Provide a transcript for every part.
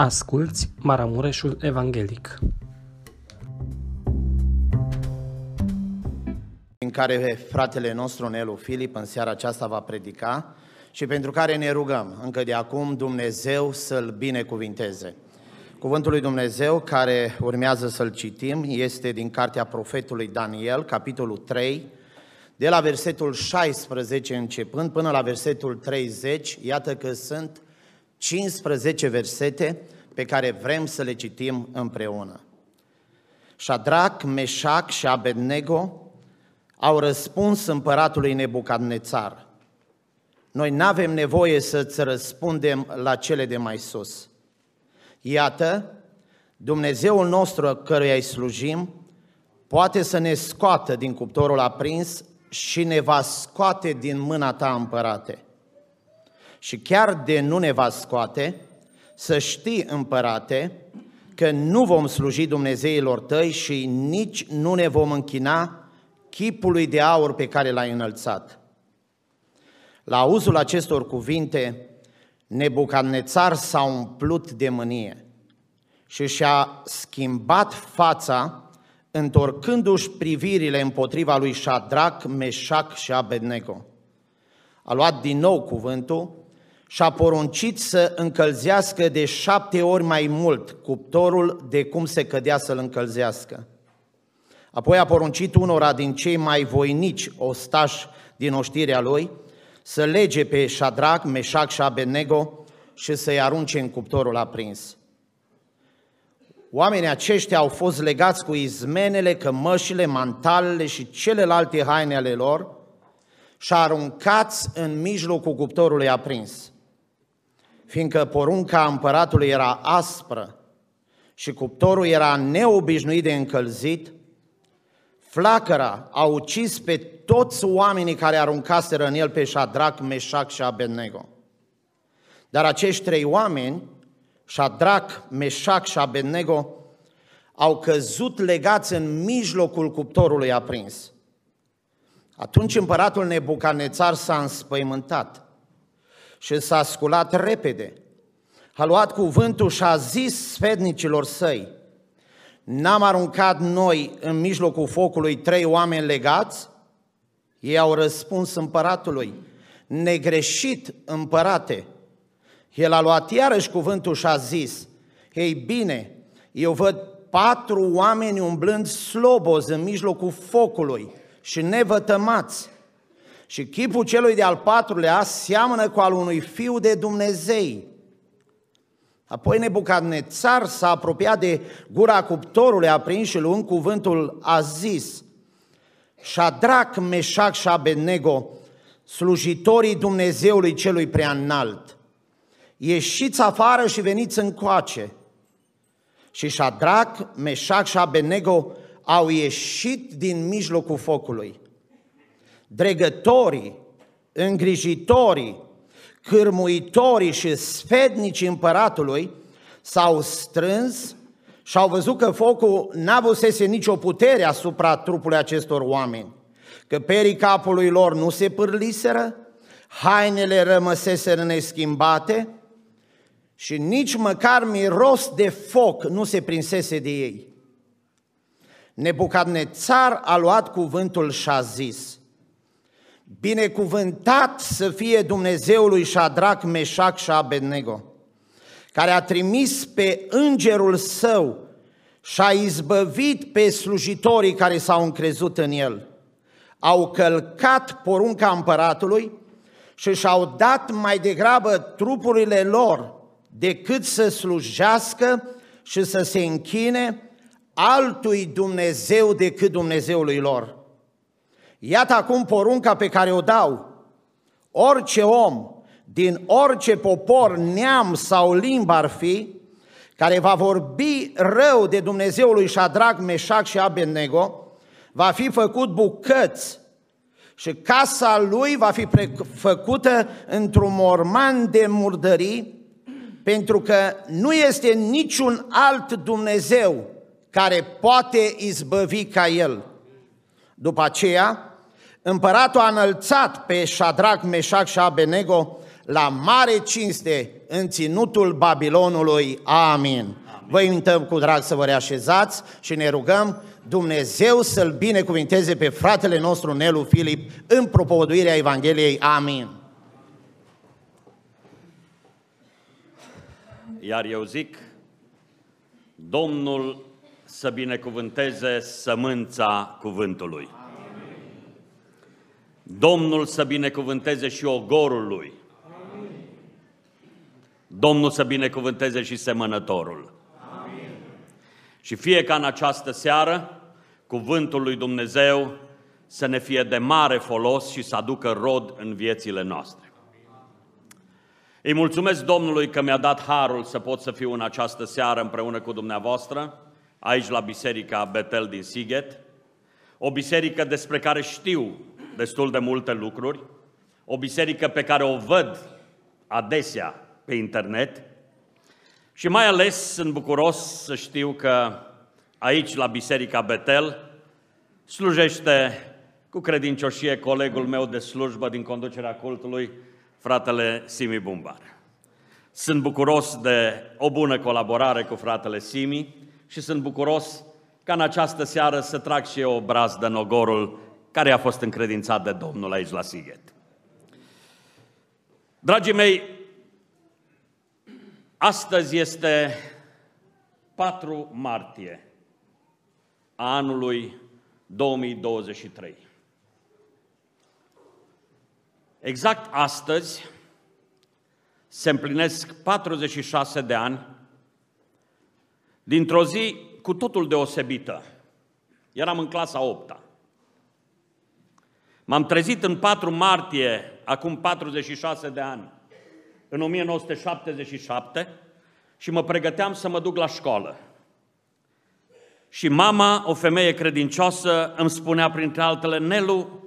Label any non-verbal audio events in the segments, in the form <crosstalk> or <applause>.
Asculți Maramureșul Evanghelic. în care fratele nostru Nelu Filip în seara aceasta va predica și pentru care ne rugăm încă de acum Dumnezeu să-l binecuvinteze. Cuvântul lui Dumnezeu care urmează să-l citim este din cartea profetului Daniel, capitolul 3, de la versetul 16 începând până la versetul 30, iată că sunt 15 versete pe care vrem să le citim împreună. Shadrach, Meșac și Abednego au răspuns împăratului Nebucadnețar. Noi nu avem nevoie să-ți răspundem la cele de mai sus. Iată, Dumnezeul nostru căruia îi slujim poate să ne scoată din cuptorul aprins și ne va scoate din mâna ta împărate. Și chiar de nu ne va scoate, să știi, împărate, că nu vom sluji Dumnezeilor tăi și nici nu ne vom închina chipului de aur pe care l-ai înălțat. La auzul acestor cuvinte, Nebucadnețar s-a umplut de mânie și și-a schimbat fața, întorcându-și privirile împotriva lui Shadrach, Meșac și Abednego. A luat din nou cuvântul și a poruncit să încălzească de șapte ori mai mult cuptorul de cum se cădea să-l încălzească. Apoi a poruncit unora din cei mai voinici ostași din oștirea lui să lege pe Shadrach, Meșac și Abednego și să-i arunce în cuptorul aprins. Oamenii aceștia au fost legați cu izmenele, cămășile, mantalele și celelalte haine ale lor și aruncați în mijlocul cuptorului aprins. Fiindcă porunca împăratului era aspră și cuptorul era neobișnuit de încălzit, Flacăra a ucis pe toți oamenii care aruncaseră în el pe Shadrach, Meșac și Abednego. Dar acești trei oameni, Shadrach, Meșac și Abednego, au căzut legați în mijlocul cuptorului aprins. Atunci împăratul Nebucanețar s-a înspăimântat și s-a sculat repede. A luat cuvântul și a zis sfednicilor săi, N-am aruncat noi în mijlocul focului trei oameni legați? Ei au răspuns împăratului, negreșit împărate. El a luat iarăși cuvântul și a zis, ei bine, eu văd patru oameni umblând sloboz în mijlocul focului și nevătămați. Și chipul celui de-al patrulea seamănă cu al unui fiu de Dumnezei. Apoi Nebucadnețar s-a apropiat de gura cuptorului aprins și luând cuvântul a zis, Shadrach, Meșac și Abednego, slujitorii Dumnezeului celui prea înalt, ieșiți afară și veniți încoace. Și Shadrach, Meșac și Abednego au ieșit din mijlocul focului. Dregătorii, îngrijitorii, cârmuitorii și sfednicii împăratului s-au strâns și au văzut că focul n-avusese nicio putere asupra trupului acestor oameni, că perii capului lor nu se pârliseră, hainele rămăseseră neschimbate și nici măcar miros de foc nu se prinsese de ei. Nebucadnețar a luat cuvântul și a zis – Binecuvântat să fie Dumnezeul lui Shadrach, Meșac și Abednego, care a trimis pe îngerul său și a izbăvit pe slujitorii care s-au încrezut în el. Au călcat porunca împăratului și și-au dat mai degrabă trupurile lor decât să slujească și să se închine altui Dumnezeu decât Dumnezeului lor. Iată acum porunca pe care o dau. Orice om din orice popor, neam sau limbă ar fi, care va vorbi rău de Dumnezeul lui Shadrach, Meșac și Abednego, va fi făcut bucăți și casa lui va fi făcută într-un morman de murdării, pentru că nu este niciun alt Dumnezeu care poate izbăvi ca el. După aceea, Împăratul a înălțat pe Shadrach, Meșac și Abednego la mare cinste în ținutul Babilonului. Amin. Amin. Vă invităm cu drag să vă reașezați și ne rugăm Dumnezeu să-l binecuvinteze pe fratele nostru Nelu Filip în propovăduirea Evangheliei. Amin. Iar eu zic, Domnul să binecuvânteze sămânța cuvântului. Domnul să binecuvânteze și ogorul lui. Domnul să binecuvânteze și semănătorul. Amin. Și fie ca în această seară, cuvântul lui Dumnezeu să ne fie de mare folos și să aducă rod în viețile noastre. Îi mulțumesc Domnului că mi-a dat harul să pot să fiu în această seară împreună cu dumneavoastră, aici la Biserica Betel din Sighet, o biserică despre care știu destul de multe lucruri, o biserică pe care o văd adesea pe internet. Și mai ales sunt bucuros să știu că aici la Biserica Betel slujește cu credincioșie colegul meu de slujbă din conducerea cultului, fratele Simi Bumbar. Sunt bucuros de o bună colaborare cu fratele Simi și sunt bucuros ca în această seară să trag și eu obraz de nogorul care a fost încredințat de Domnul aici la Sighet. Dragii mei, astăzi este 4 martie a anului 2023. Exact astăzi se împlinesc 46 de ani dintr-o zi cu totul deosebită. Eram în clasa 8 -a. M-am trezit în 4 martie, acum 46 de ani, în 1977, și mă pregăteam să mă duc la școală. Și mama, o femeie credincioasă, îmi spunea printre altele, Nelu,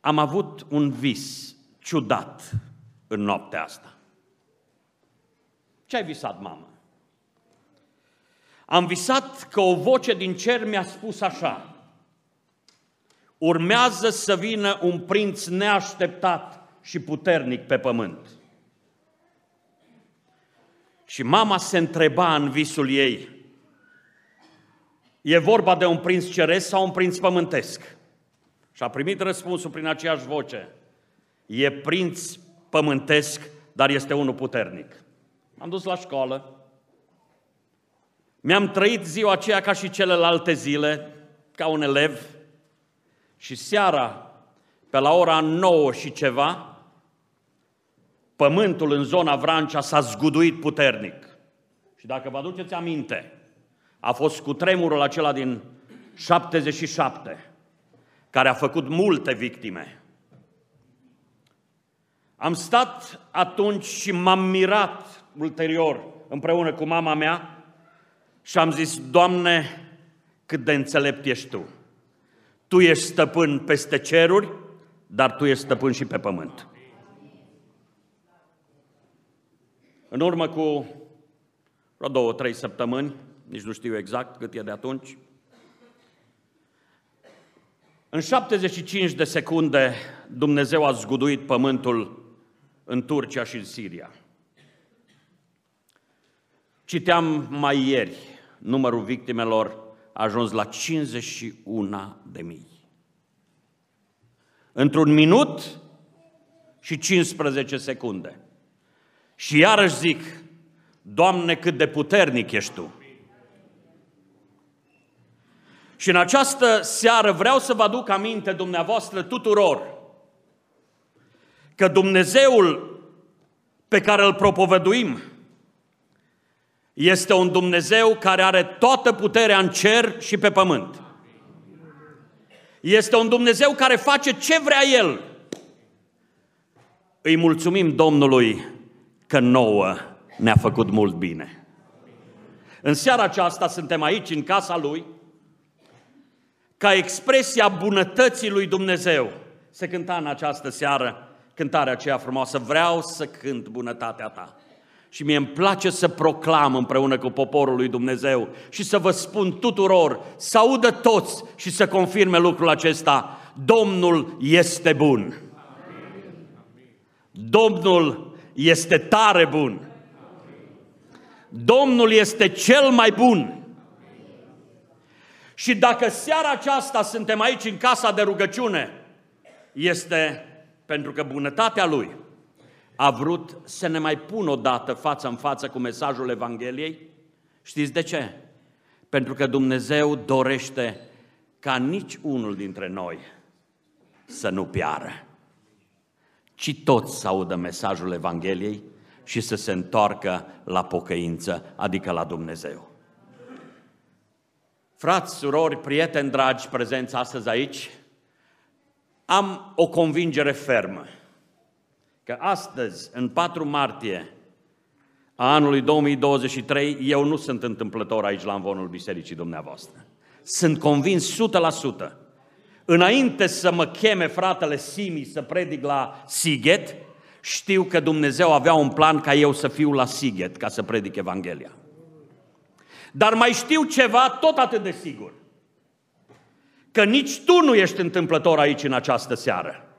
am avut un vis ciudat în noaptea asta. Ce ai visat, mamă? Am visat că o voce din cer mi-a spus așa, urmează să vină un prinț neașteptat și puternic pe pământ. Și mama se întreba în visul ei, e vorba de un prinț ceresc sau un prinț pământesc? Și a primit răspunsul prin aceeași voce, e prinț pământesc, dar este unul puternic. Am dus la școală, mi-am trăit ziua aceea ca și celelalte zile, ca un elev, și seara, pe la ora 9 și ceva, pământul în zona Vrancea s-a zguduit puternic. Și dacă vă aduceți aminte, a fost cu tremurul acela din 77, care a făcut multe victime. Am stat atunci și m-am mirat ulterior împreună cu mama mea și am zis, Doamne, cât de înțelept ești Tu. Tu ești stăpân peste ceruri, dar Tu ești stăpân și pe pământ. În urmă cu vreo două, trei săptămâni, nici nu știu exact cât e de atunci, în 75 de secunde Dumnezeu a zguduit pământul în Turcia și în Siria. Citeam mai ieri numărul victimelor a ajuns la 51 de mii. Într-un minut și 15 secunde. Și iarăși zic, Doamne, cât de puternic ești Tu! Și în această seară vreau să vă aduc aminte dumneavoastră tuturor că Dumnezeul pe care îl propovăduim este un Dumnezeu care are toată puterea în cer și pe pământ. Este un Dumnezeu care face ce vrea El. Îi mulțumim Domnului că nouă ne-a făcut mult bine. În seara aceasta suntem aici, în casa Lui, ca expresia bunătății lui Dumnezeu. Se cânta în această seară cântarea aceea frumoasă, vreau să cânt bunătatea ta. Și mie îmi place să proclam împreună cu poporul lui Dumnezeu și să vă spun tuturor, să audă toți și să confirme lucrul acesta, Domnul este bun. Domnul este tare bun. Domnul este cel mai bun. Și dacă seara aceasta suntem aici în casa de rugăciune, este pentru că bunătatea Lui a vrut să ne mai pună o dată față în față cu mesajul Evangheliei. Știți de ce? Pentru că Dumnezeu dorește ca nici unul dintre noi să nu piară, ci toți să audă mesajul Evangheliei și să se întoarcă la pocăință, adică la Dumnezeu. Frați, surori, prieteni dragi, prezenți astăzi aici, am o convingere fermă că astăzi, în 4 martie a anului 2023, eu nu sunt întâmplător aici la învonul bisericii dumneavoastră. Sunt convins 100%. Înainte să mă cheme fratele Simi să predic la Siget, știu că Dumnezeu avea un plan ca eu să fiu la Siget, ca să predic Evanghelia. Dar mai știu ceva tot atât de sigur. Că nici tu nu ești întâmplător aici în această seară,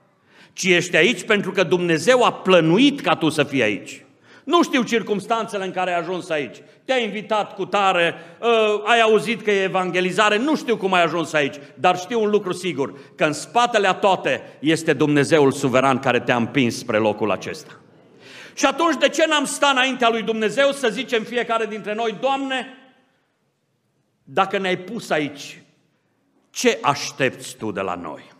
ci ești aici pentru că Dumnezeu a plănuit ca tu să fii aici. Nu știu circumstanțele în care ai ajuns aici. Te-a invitat cu tare, uh, ai auzit că e evangelizare, nu știu cum ai ajuns aici, dar știu un lucru sigur, că în spatele a toate este Dumnezeul suveran care te-a împins spre locul acesta. Și atunci de ce n-am stat înaintea lui Dumnezeu să zicem fiecare dintre noi, Doamne, dacă ne-ai pus aici, ce aștepți Tu de la noi?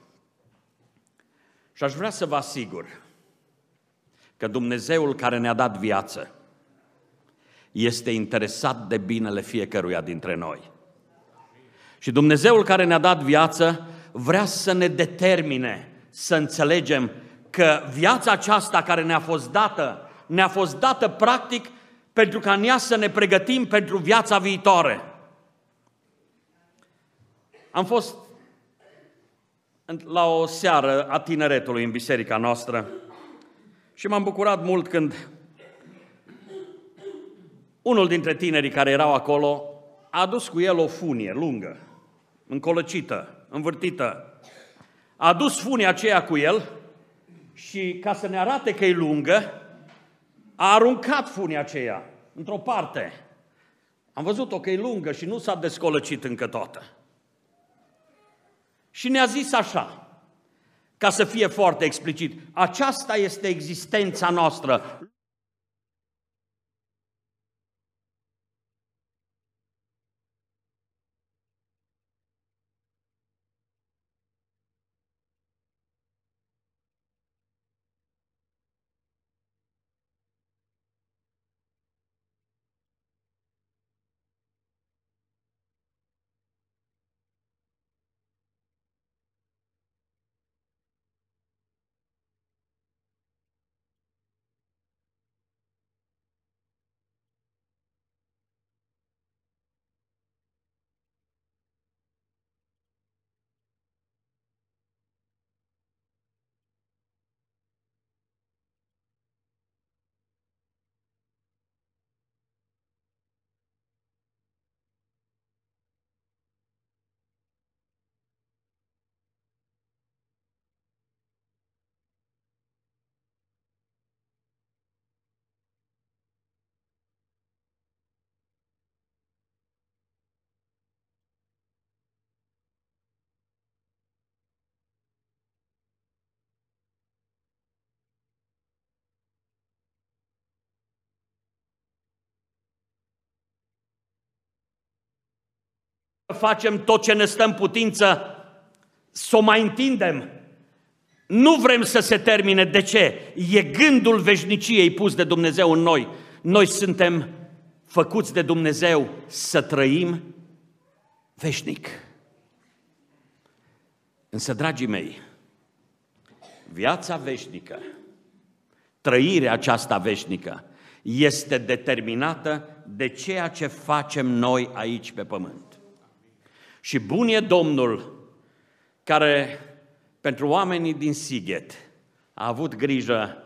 Și aș vrea să vă asigur că Dumnezeul care ne-a dat viață este interesat de binele fiecăruia dintre noi. Și Dumnezeul care ne-a dat viață vrea să ne determine să înțelegem că viața aceasta care ne-a fost dată, ne-a fost dată practic pentru ca în ea să ne pregătim pentru viața viitoare. Am fost la o seară a tineretului în biserica noastră și m-am bucurat mult când unul dintre tinerii care erau acolo a adus cu el o funie lungă, încolăcită, învârtită. A adus funia aceea cu el și ca să ne arate că e lungă, a aruncat funia aceea într-o parte. Am văzut-o că e lungă și nu s-a descolăcit încă toată. Și ne-a zis așa, ca să fie foarte explicit. Aceasta este existența noastră. Facem tot ce ne stă în putință să o mai întindem. Nu vrem să se termine. De ce? E gândul veșniciei pus de Dumnezeu în noi. Noi suntem făcuți de Dumnezeu să trăim veșnic. Însă, dragii mei, viața veșnică, trăirea aceasta veșnică, este determinată de ceea ce facem noi aici pe pământ. Și bun e Domnul care pentru oamenii din Sighet a avut grijă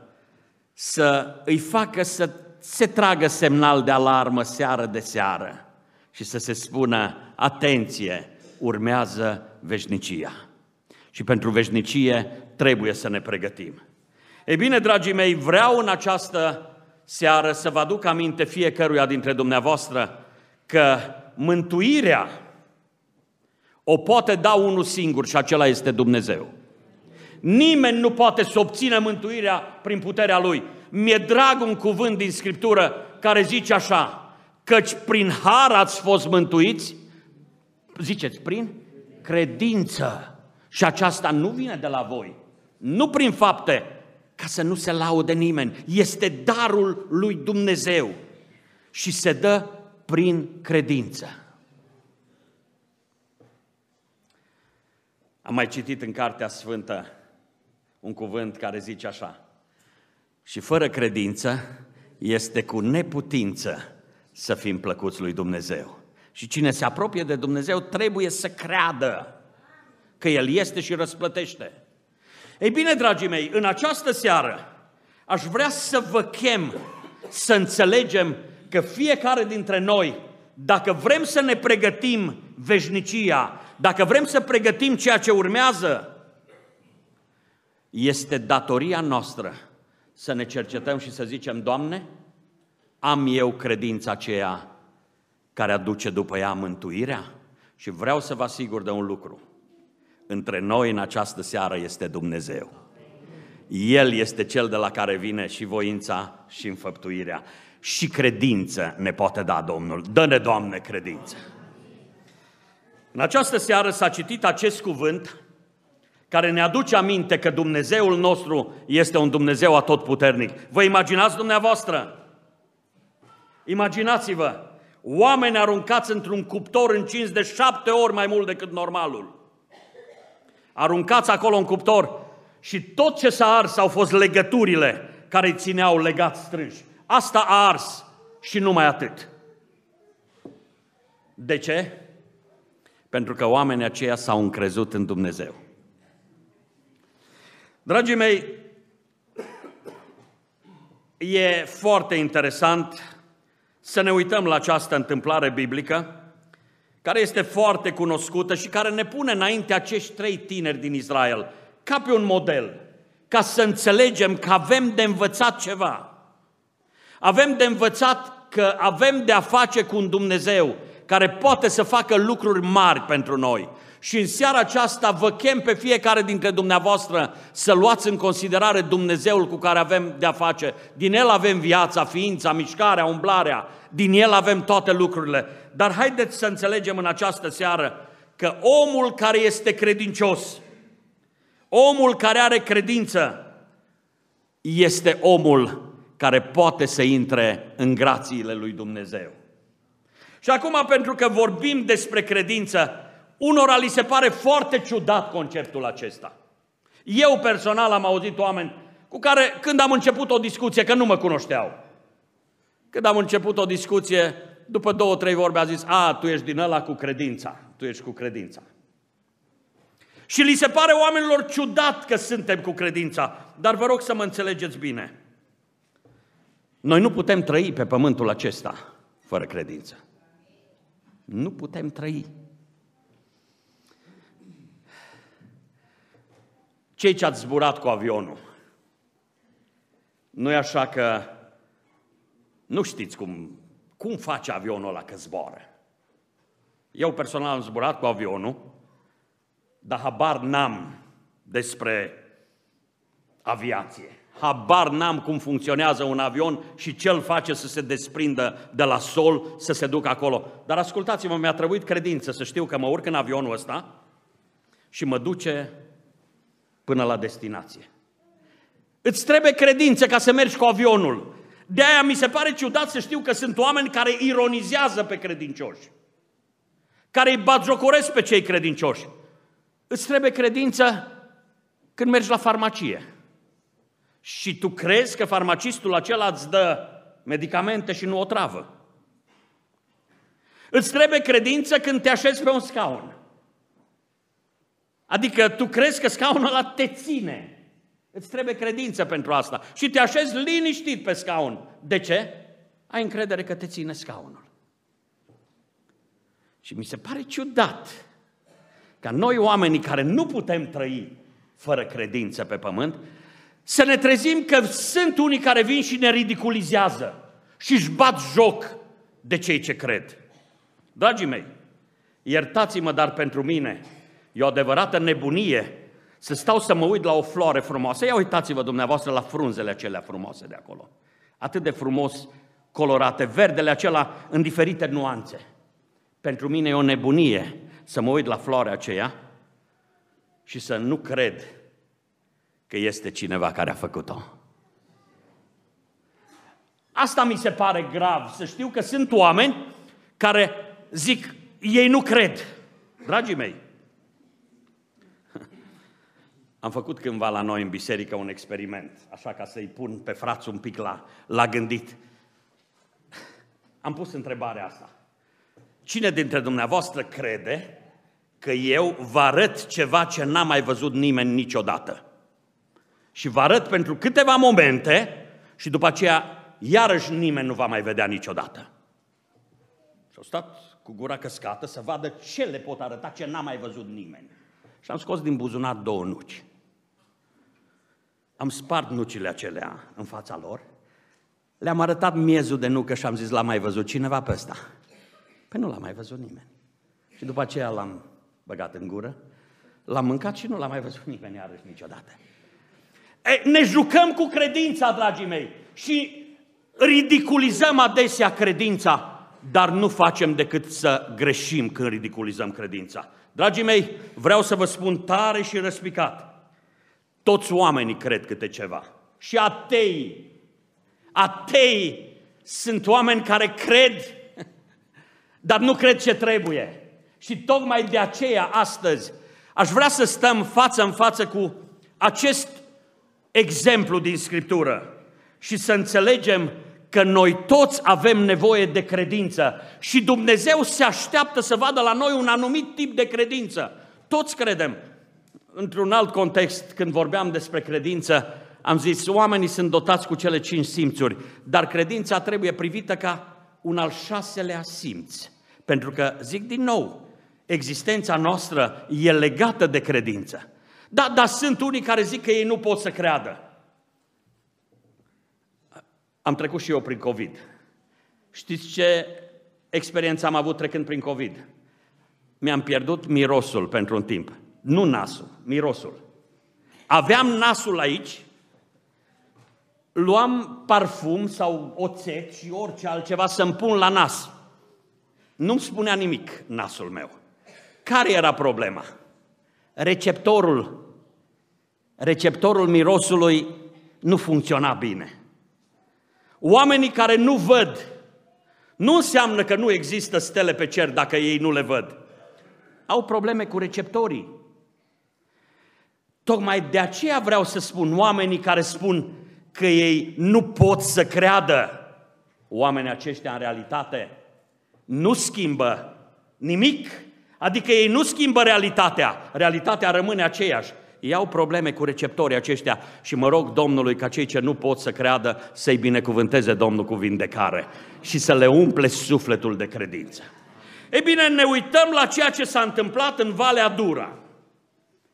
să îi facă să se tragă semnal de alarmă seară de seară și să se spună, atenție, urmează veșnicia. Și pentru veșnicie trebuie să ne pregătim. Ei bine, dragii mei, vreau în această seară să vă aduc aminte fiecăruia dintre dumneavoastră că mântuirea o poate da unul singur și acela este Dumnezeu. Nimeni nu poate să obțină mântuirea prin puterea Lui. Mi-e drag un cuvânt din Scriptură care zice așa, căci prin har ați fost mântuiți, ziceți, prin credință. Și aceasta nu vine de la voi, nu prin fapte, ca să nu se laude nimeni. Este darul lui Dumnezeu și se dă prin credință. Am mai citit în Cartea Sfântă un cuvânt care zice așa. Și fără credință este cu neputință să fim plăcuți lui Dumnezeu. Și cine se apropie de Dumnezeu trebuie să creadă că El este și răsplătește. Ei bine, dragii mei, în această seară aș vrea să vă chem să înțelegem că fiecare dintre noi, dacă vrem să ne pregătim veșnicia, dacă vrem să pregătim ceea ce urmează, este datoria noastră să ne cercetăm și să zicem, Doamne, am eu credința aceea care aduce după ea mântuirea? Și vreau să vă asigur de un lucru. Între noi în această seară este Dumnezeu. El este cel de la care vine și voința și înfăptuirea. Și credință ne poate da Domnul. Dă-ne, Doamne, credință. În această seară s-a citit acest cuvânt care ne aduce aminte că Dumnezeul nostru este un Dumnezeu atotputernic. Vă imaginați dumneavoastră? Imaginați-vă, oameni aruncați într-un cuptor încins de șapte ori mai mult decât normalul. Aruncați acolo în cuptor și tot ce s-a ars au fost legăturile care îi țineau legați strânși. Asta a ars și numai atât. De ce? Pentru că oamenii aceia s-au încrezut în Dumnezeu. Dragii mei, e foarte interesant să ne uităm la această întâmplare biblică, care este foarte cunoscută și care ne pune înainte acești trei tineri din Israel, ca pe un model, ca să înțelegem că avem de învățat ceva. Avem de învățat că avem de a face cu un Dumnezeu care poate să facă lucruri mari pentru noi. Și în seara aceasta vă chem pe fiecare dintre dumneavoastră să luați în considerare Dumnezeul cu care avem de-a face. Din El avem viața, ființa, mișcarea, umblarea, din El avem toate lucrurile. Dar haideți să înțelegem în această seară că omul care este credincios, omul care are credință, este omul care poate să intre în grațiile lui Dumnezeu. Și acum, pentru că vorbim despre credință, unora li se pare foarte ciudat conceptul acesta. Eu personal am auzit oameni cu care, când am început o discuție, că nu mă cunoșteau, când am început o discuție, după două, trei vorbe a zis, a, tu ești din ăla cu credința, tu ești cu credința. Și li se pare oamenilor ciudat că suntem cu credința, dar vă rog să mă înțelegeți bine. Noi nu putem trăi pe pământul acesta fără credință. Nu putem trăi. Cei ce ați zburat cu avionul, nu e așa că nu știți cum, cum face avionul ăla că zboară. Eu personal am zburat cu avionul, dar habar n-am despre aviație. Habar n-am cum funcționează un avion și ce îl face să se desprindă de la sol, să se ducă acolo. Dar ascultați-mă, mi-a trebuit credință să știu că mă urc în avionul ăsta și mă duce până la destinație. Îți trebuie credință ca să mergi cu avionul. De aia mi se pare ciudat să știu că sunt oameni care ironizează pe credincioși, care îi batjocoresc pe cei credincioși. Îți trebuie credință când mergi la farmacie. Și tu crezi că farmacistul acela îți dă medicamente și nu o travă. Îți trebuie credință când te așezi pe un scaun. Adică tu crezi că scaunul ăla te ține. Îți trebuie credință pentru asta. Și te așezi liniștit pe scaun. De ce? Ai încredere că te ține scaunul. Și mi se pare ciudat ca noi oamenii care nu putem trăi fără credință pe pământ, să ne trezim că sunt unii care vin și ne ridiculizează și își bat joc de cei ce cred. Dragii mei, iertați-mă, dar pentru mine e o adevărată nebunie să stau să mă uit la o floare frumoasă. Ia uitați-vă dumneavoastră la frunzele acelea frumoase de acolo. Atât de frumos colorate, verdele acela în diferite nuanțe. Pentru mine e o nebunie să mă uit la floarea aceea și să nu cred că este cineva care a făcut-o. Asta mi se pare grav, să știu că sunt oameni care zic, ei nu cred. Dragii mei, <laughs> am făcut cândva la noi în biserică un experiment, așa ca să-i pun pe frați un pic la, la gândit. Am pus întrebarea asta. Cine dintre dumneavoastră crede că eu vă arăt ceva ce n-a mai văzut nimeni niciodată? Și vă arăt pentru câteva momente și după aceea iarăși nimeni nu va mai vedea niciodată. Și au stat cu gura căscată să vadă ce le pot arăta ce n-a mai văzut nimeni. Și am scos din buzunar două nuci. Am spart nucile acelea în fața lor, le-am arătat miezul de nucă și am zis, l-a mai văzut cineva pe ăsta? Păi nu l-a mai văzut nimeni. Și după aceea l-am băgat în gură, l-am mâncat și nu l-a mai văzut <laughs> nimeni iarăși niciodată. E, ne jucăm cu credința, dragii mei, și ridiculizăm adesea credința, dar nu facem decât să greșim când ridiculizăm credința. Dragii mei, vreau să vă spun tare și răspicat. Toți oamenii cred câte ceva. Și atei. Atei sunt oameni care cred, <laughs> dar nu cred ce trebuie. Și tocmai de aceea astăzi aș vrea să stăm față în față cu acest exemplu din Scriptură și să înțelegem că noi toți avem nevoie de credință și Dumnezeu se așteaptă să vadă la noi un anumit tip de credință. Toți credem. Într-un alt context, când vorbeam despre credință, am zis, oamenii sunt dotați cu cele cinci simțuri, dar credința trebuie privită ca un al șaselea simț. Pentru că, zic din nou, existența noastră e legată de credință. Da, dar sunt unii care zic că ei nu pot să creadă. Am trecut și eu prin COVID. Știți ce experiență am avut trecând prin COVID? Mi-am pierdut mirosul pentru un timp. Nu nasul, mirosul. Aveam nasul aici, luam parfum sau oțet și orice altceva să-mi pun la nas. Nu-mi spunea nimic nasul meu. Care era problema? Receptorul, receptorul mirosului nu funcționa bine. Oamenii care nu văd, nu înseamnă că nu există stele pe cer dacă ei nu le văd. Au probleme cu receptorii. Tocmai de aceea vreau să spun oamenii care spun că ei nu pot să creadă. Oamenii aceștia în realitate nu schimbă nimic, adică ei nu schimbă realitatea, realitatea rămâne aceeași. Ei au probleme cu receptorii aceștia și mă rog Domnului ca cei ce nu pot să creadă să-i binecuvânteze Domnul cu vindecare și să le umple sufletul de credință. Ei bine, ne uităm la ceea ce s-a întâmplat în Valea Dura.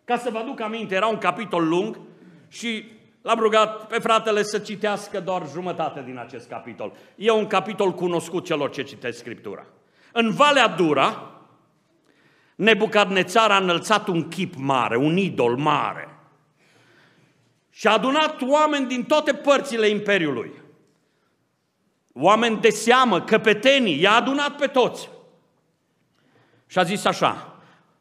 Ca să vă aduc aminte, era un capitol lung și l-am rugat pe fratele să citească doar jumătate din acest capitol. E un capitol cunoscut celor ce citesc Scriptura. În Valea Dura, Nebucadnețar a înălțat un chip mare, un idol mare. Și a adunat oameni din toate părțile Imperiului. Oameni de seamă, căpetenii, i-a adunat pe toți. Și a zis așa,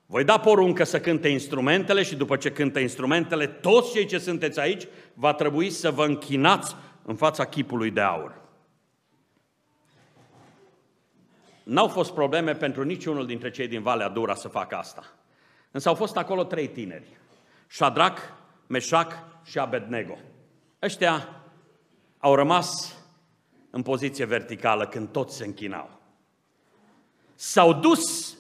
voi da poruncă să cânte instrumentele și după ce cântă instrumentele, toți cei ce sunteți aici, va trebui să vă închinați în fața chipului de aur. N-au fost probleme pentru niciunul dintre cei din Valea Dura să facă asta. Însă au fost acolo trei tineri. Shadrach, Meșac și Abednego. Ăștia au rămas în poziție verticală când toți se închinau. S-au dus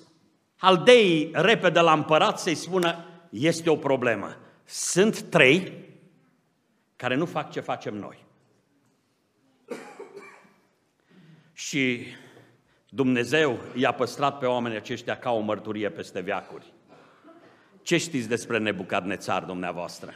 aldeii repede la împărat să-i spună, este o problemă. Sunt trei care nu fac ce facem noi. Și Dumnezeu i-a păstrat pe oamenii aceștia ca o mărturie peste veacuri. Ce știți despre Nebucadnețar, dumneavoastră?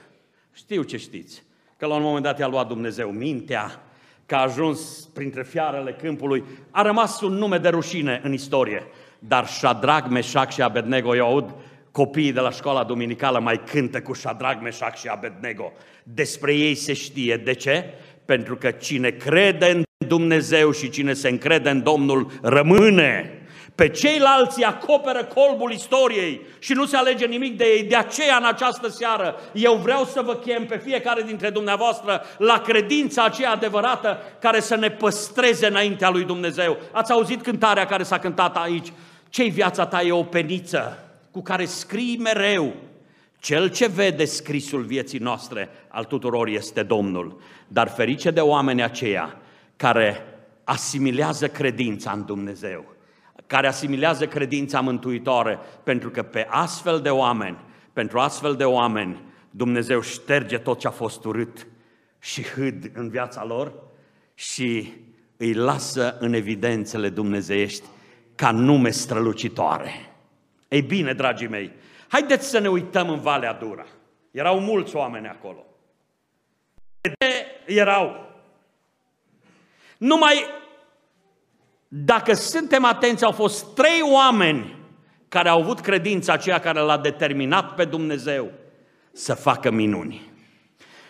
Știu ce știți. că la un moment dat i-a luat Dumnezeu mintea, că a ajuns printre fiarele câmpului, a rămas un nume de rușine în istorie. Dar Shadrach, Meșac și Abednego, eu aud copiii de la școala duminicală mai cântă cu Shadrach, Meșac și Abednego. Despre ei se știe. De ce? Pentru că cine crede în Dumnezeu și cine se încrede în Domnul rămâne. Pe ceilalți acoperă colbul istoriei și nu se alege nimic de ei. De aceea, în această seară, eu vreau să vă chem pe fiecare dintre dumneavoastră la credința aceea adevărată care să ne păstreze înaintea lui Dumnezeu. Ați auzit cântarea care s-a cântat aici? Ce-i viața ta e o peniță cu care scrii mereu. Cel ce vede scrisul vieții noastre al tuturor este Domnul. Dar ferice de oameni aceia care asimilează credința în Dumnezeu care asimilează credința mântuitoare, pentru că pe astfel de oameni, pentru astfel de oameni, Dumnezeu șterge tot ce a fost urât și hâd în viața lor și îi lasă în evidențele dumnezeiești ca nume strălucitoare. Ei bine, dragii mei, haideți să ne uităm în Valea Dura. Erau mulți oameni acolo. De erau. Numai dacă suntem atenți, au fost trei oameni care au avut credința aceea care l-a determinat pe Dumnezeu să facă minuni.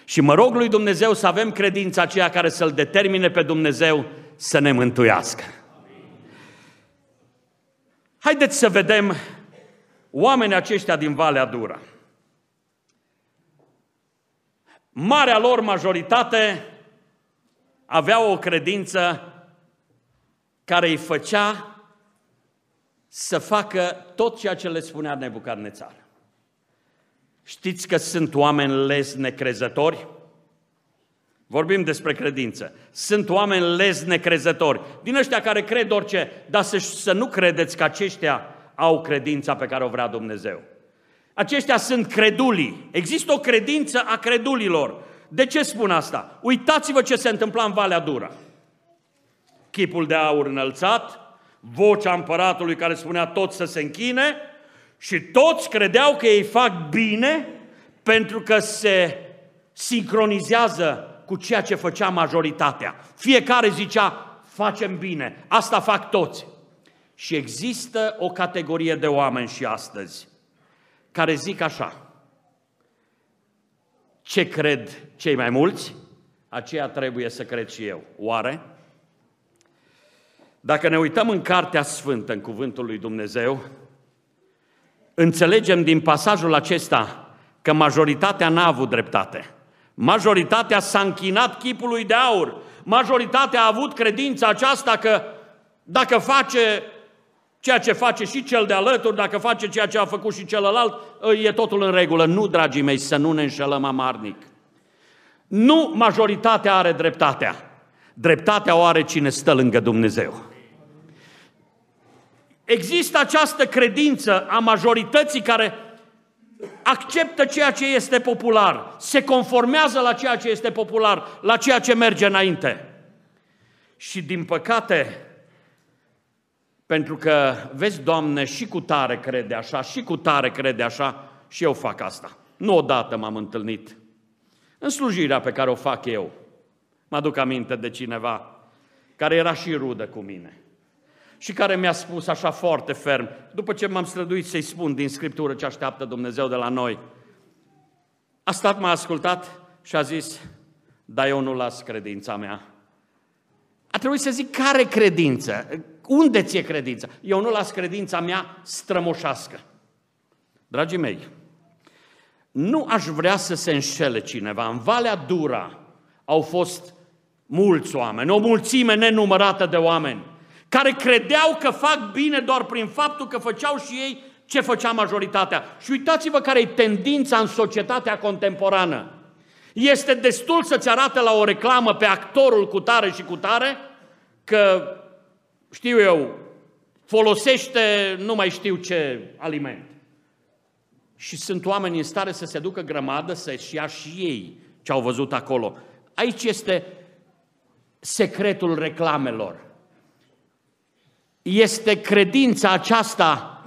Și mă rog lui Dumnezeu să avem credința aceea care să-L determine pe Dumnezeu să ne mântuiască. Haideți să vedem oamenii aceștia din Valea Dura. Marea lor majoritate avea o credință care îi făcea să facă tot ceea ce le spunea Nebucadnețar. Știți că sunt oameni les necrezători? Vorbim despre credință. Sunt oameni les necrezători, din ăștia care cred orice, dar să, să nu credeți că aceștia au credința pe care o vrea Dumnezeu. Aceștia sunt credulii. Există o credință a credulilor. De ce spun asta? Uitați-vă ce se întâmpla în Valea Dura chipul de aur înălțat, vocea împăratului care spunea toți să se închine și toți credeau că ei fac bine pentru că se sincronizează cu ceea ce făcea majoritatea. Fiecare zicea, facem bine, asta fac toți. Și există o categorie de oameni și astăzi care zic așa, ce cred cei mai mulți, aceea trebuie să cred și eu. Oare? Dacă ne uităm în Cartea Sfântă, în Cuvântul lui Dumnezeu, înțelegem din pasajul acesta că majoritatea n-a avut dreptate. Majoritatea s-a închinat chipului de aur. Majoritatea a avut credința aceasta că dacă face ceea ce face și cel de alături, dacă face ceea ce a făcut și celălalt, e totul în regulă. Nu, dragii mei, să nu ne înșelăm amarnic. Nu majoritatea are dreptatea. Dreptatea o are cine stă lângă Dumnezeu. Există această credință a majorității care acceptă ceea ce este popular, se conformează la ceea ce este popular, la ceea ce merge înainte. Și din păcate, pentru că, vezi, Doamne, și cu tare crede așa, și cu tare crede așa, și eu fac asta. Nu odată m-am întâlnit în slujirea pe care o fac eu. Mă aduc aminte de cineva care era și rudă cu mine și care mi-a spus așa foarte ferm, după ce m-am străduit să-i spun din Scriptură ce așteaptă Dumnezeu de la noi, a stat, m-a ascultat și a zis, dar eu nu las credința mea. A trebuit să zic, care credință? Unde ți-e credința? Eu nu las credința mea strămoșească. Dragii mei, nu aș vrea să se înșele cineva. În Valea Dura au fost mulți oameni, o mulțime nenumărată de oameni care credeau că fac bine doar prin faptul că făceau și ei ce făcea majoritatea. Și uitați-vă care e tendința în societatea contemporană. Este destul să-ți arate la o reclamă pe actorul cu tare și cu tare că, știu eu, folosește nu mai știu ce aliment. Și sunt oameni în stare să se ducă grămadă, să-și ia și ei ce au văzut acolo. Aici este secretul reclamelor este credința aceasta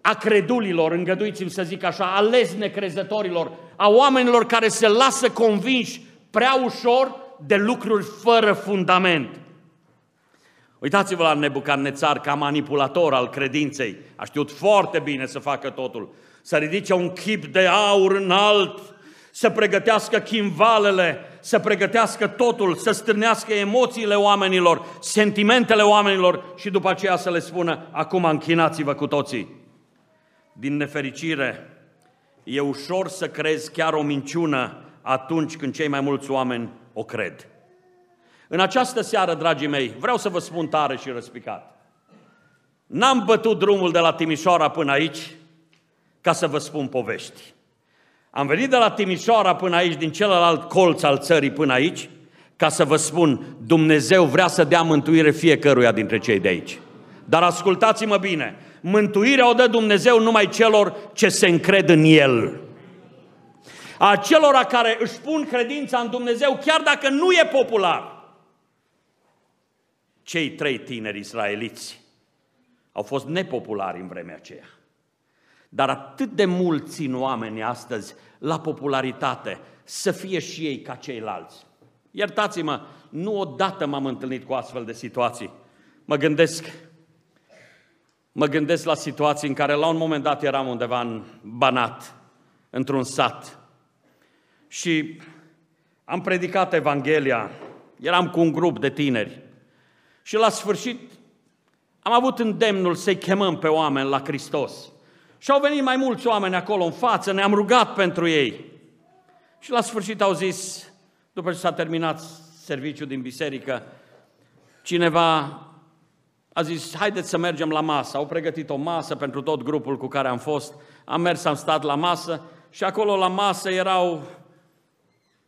a credulilor, îngăduiți-mi să zic așa, ales necrezătorilor, a oamenilor care se lasă convinși prea ușor de lucruri fără fundament. Uitați-vă la Nebucadnețar ca manipulator al credinței. A știut foarte bine să facă totul. Să ridice un chip de aur înalt, să pregătească chimvalele, să pregătească totul, să stârnească emoțiile oamenilor, sentimentele oamenilor și după aceea să le spună, acum închinați-vă cu toții. Din nefericire, e ușor să crezi chiar o minciună atunci când cei mai mulți oameni o cred. În această seară, dragii mei, vreau să vă spun tare și răspicat. N-am bătut drumul de la Timișoara până aici ca să vă spun povești. Am venit de la Timișoara până aici, din celălalt colț al țării până aici, ca să vă spun, Dumnezeu vrea să dea mântuire fiecăruia dintre cei de aici. Dar ascultați-mă bine, mântuirea o dă Dumnezeu numai celor ce se încred în El. Acelora care își pun credința în Dumnezeu, chiar dacă nu e popular. Cei trei tineri israeliți au fost nepopulari în vremea aceea. Dar atât de mulți țin oamenii astăzi la popularitate, să fie și ei ca ceilalți. Iertați-mă, nu odată m-am întâlnit cu astfel de situații. Mă gândesc, mă gândesc la situații în care la un moment dat eram undeva în Banat, într-un sat, și am predicat Evanghelia, eram cu un grup de tineri și la sfârșit am avut îndemnul să-i chemăm pe oameni la Hristos. Și au venit mai mulți oameni acolo în față, ne-am rugat pentru ei. Și la sfârșit au zis, după ce s-a terminat serviciul din biserică, cineva a zis, haideți să mergem la masă. Au pregătit o masă pentru tot grupul cu care am fost. Am mers, am stat la masă și acolo la masă erau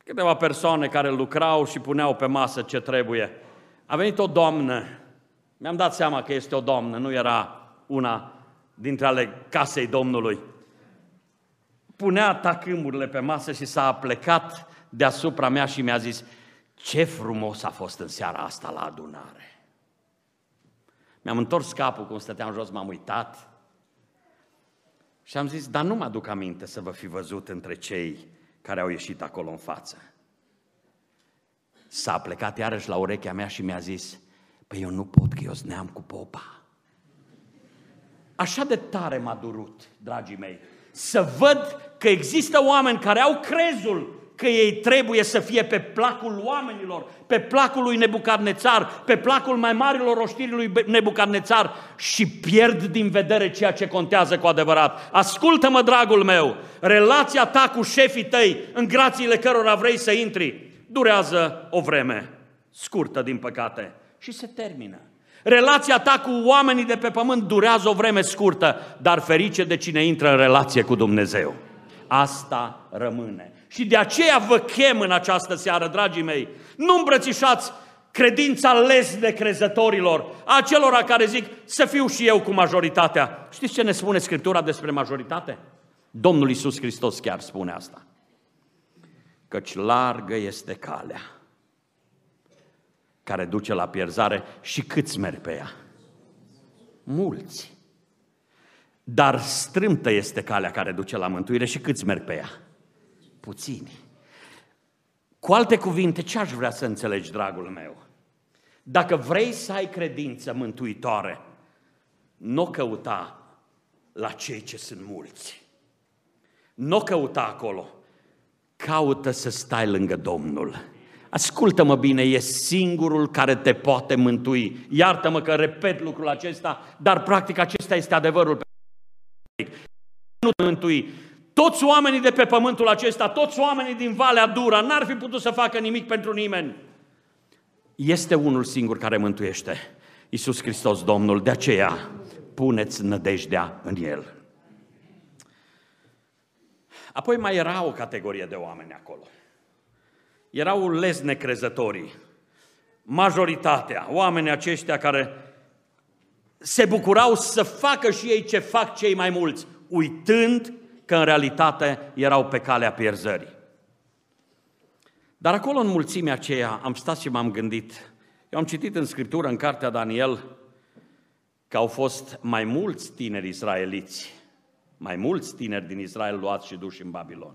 câteva persoane care lucrau și puneau pe masă ce trebuie. A venit o doamnă, mi-am dat seama că este o doamnă, nu era una dintre ale casei Domnului. Punea tacâmurile pe masă și s-a plecat deasupra mea și mi-a zis, ce frumos a fost în seara asta la adunare. Mi-am întors capul cum stăteam jos, m-am uitat și am zis, dar nu mă aduc aminte să vă fi văzut între cei care au ieșit acolo în față. S-a plecat iarăși la urechea mea și mi-a zis, păi eu nu pot că eu neam cu popa. Așa de tare m-a durut, dragii mei, să văd că există oameni care au crezul că ei trebuie să fie pe placul oamenilor, pe placul lui Nebucadnețar, pe placul mai marilor oștiri lui Nebucadnețar și pierd din vedere ceea ce contează cu adevărat. Ascultă-mă, dragul meu, relația ta cu șefii tăi, în grațiile cărora vrei să intri, durează o vreme scurtă, din păcate, și se termină. Relația ta cu oamenii de pe pământ durează o vreme scurtă, dar ferice de cine intră în relație cu Dumnezeu. Asta rămâne. Și de aceea vă chem în această seară, dragii mei, nu îmbrățișați credința les de crezătorilor, acelora care zic să fiu și eu cu majoritatea. Știți ce ne spune Scriptura despre majoritate? Domnul Iisus Hristos chiar spune asta. Căci largă este calea care duce la pierzare și câți merg pe ea? Mulți. Dar strâmtă este calea care duce la mântuire și câți merg pe ea? Puțini. Cu alte cuvinte, ce aș vrea să înțelegi, dragul meu? Dacă vrei să ai credință mântuitoare, nu căuta la cei ce sunt mulți. Nu căuta acolo. Caută să stai lângă Domnul. Ascultă-mă bine, e singurul care te poate mântui. Iartă-mă că repet lucrul acesta, dar practic acesta este adevărul. Nu te mântui. Toți oamenii de pe pământul acesta, toți oamenii din Valea Dura, n-ar fi putut să facă nimic pentru nimeni. Este unul singur care mântuiește, Iisus Hristos Domnul, de aceea puneți nădejdea în El. Apoi mai era o categorie de oameni acolo. Erau les necrezătorii, majoritatea, oamenii aceștia care se bucurau să facă și ei ce fac cei mai mulți, uitând că în realitate erau pe calea pierzării. Dar acolo în mulțimea aceea am stat și m-am gândit. Eu am citit în Scriptură, în cartea Daniel, că au fost mai mulți tineri israeliți, mai mulți tineri din Israel luați și duși în Babilon.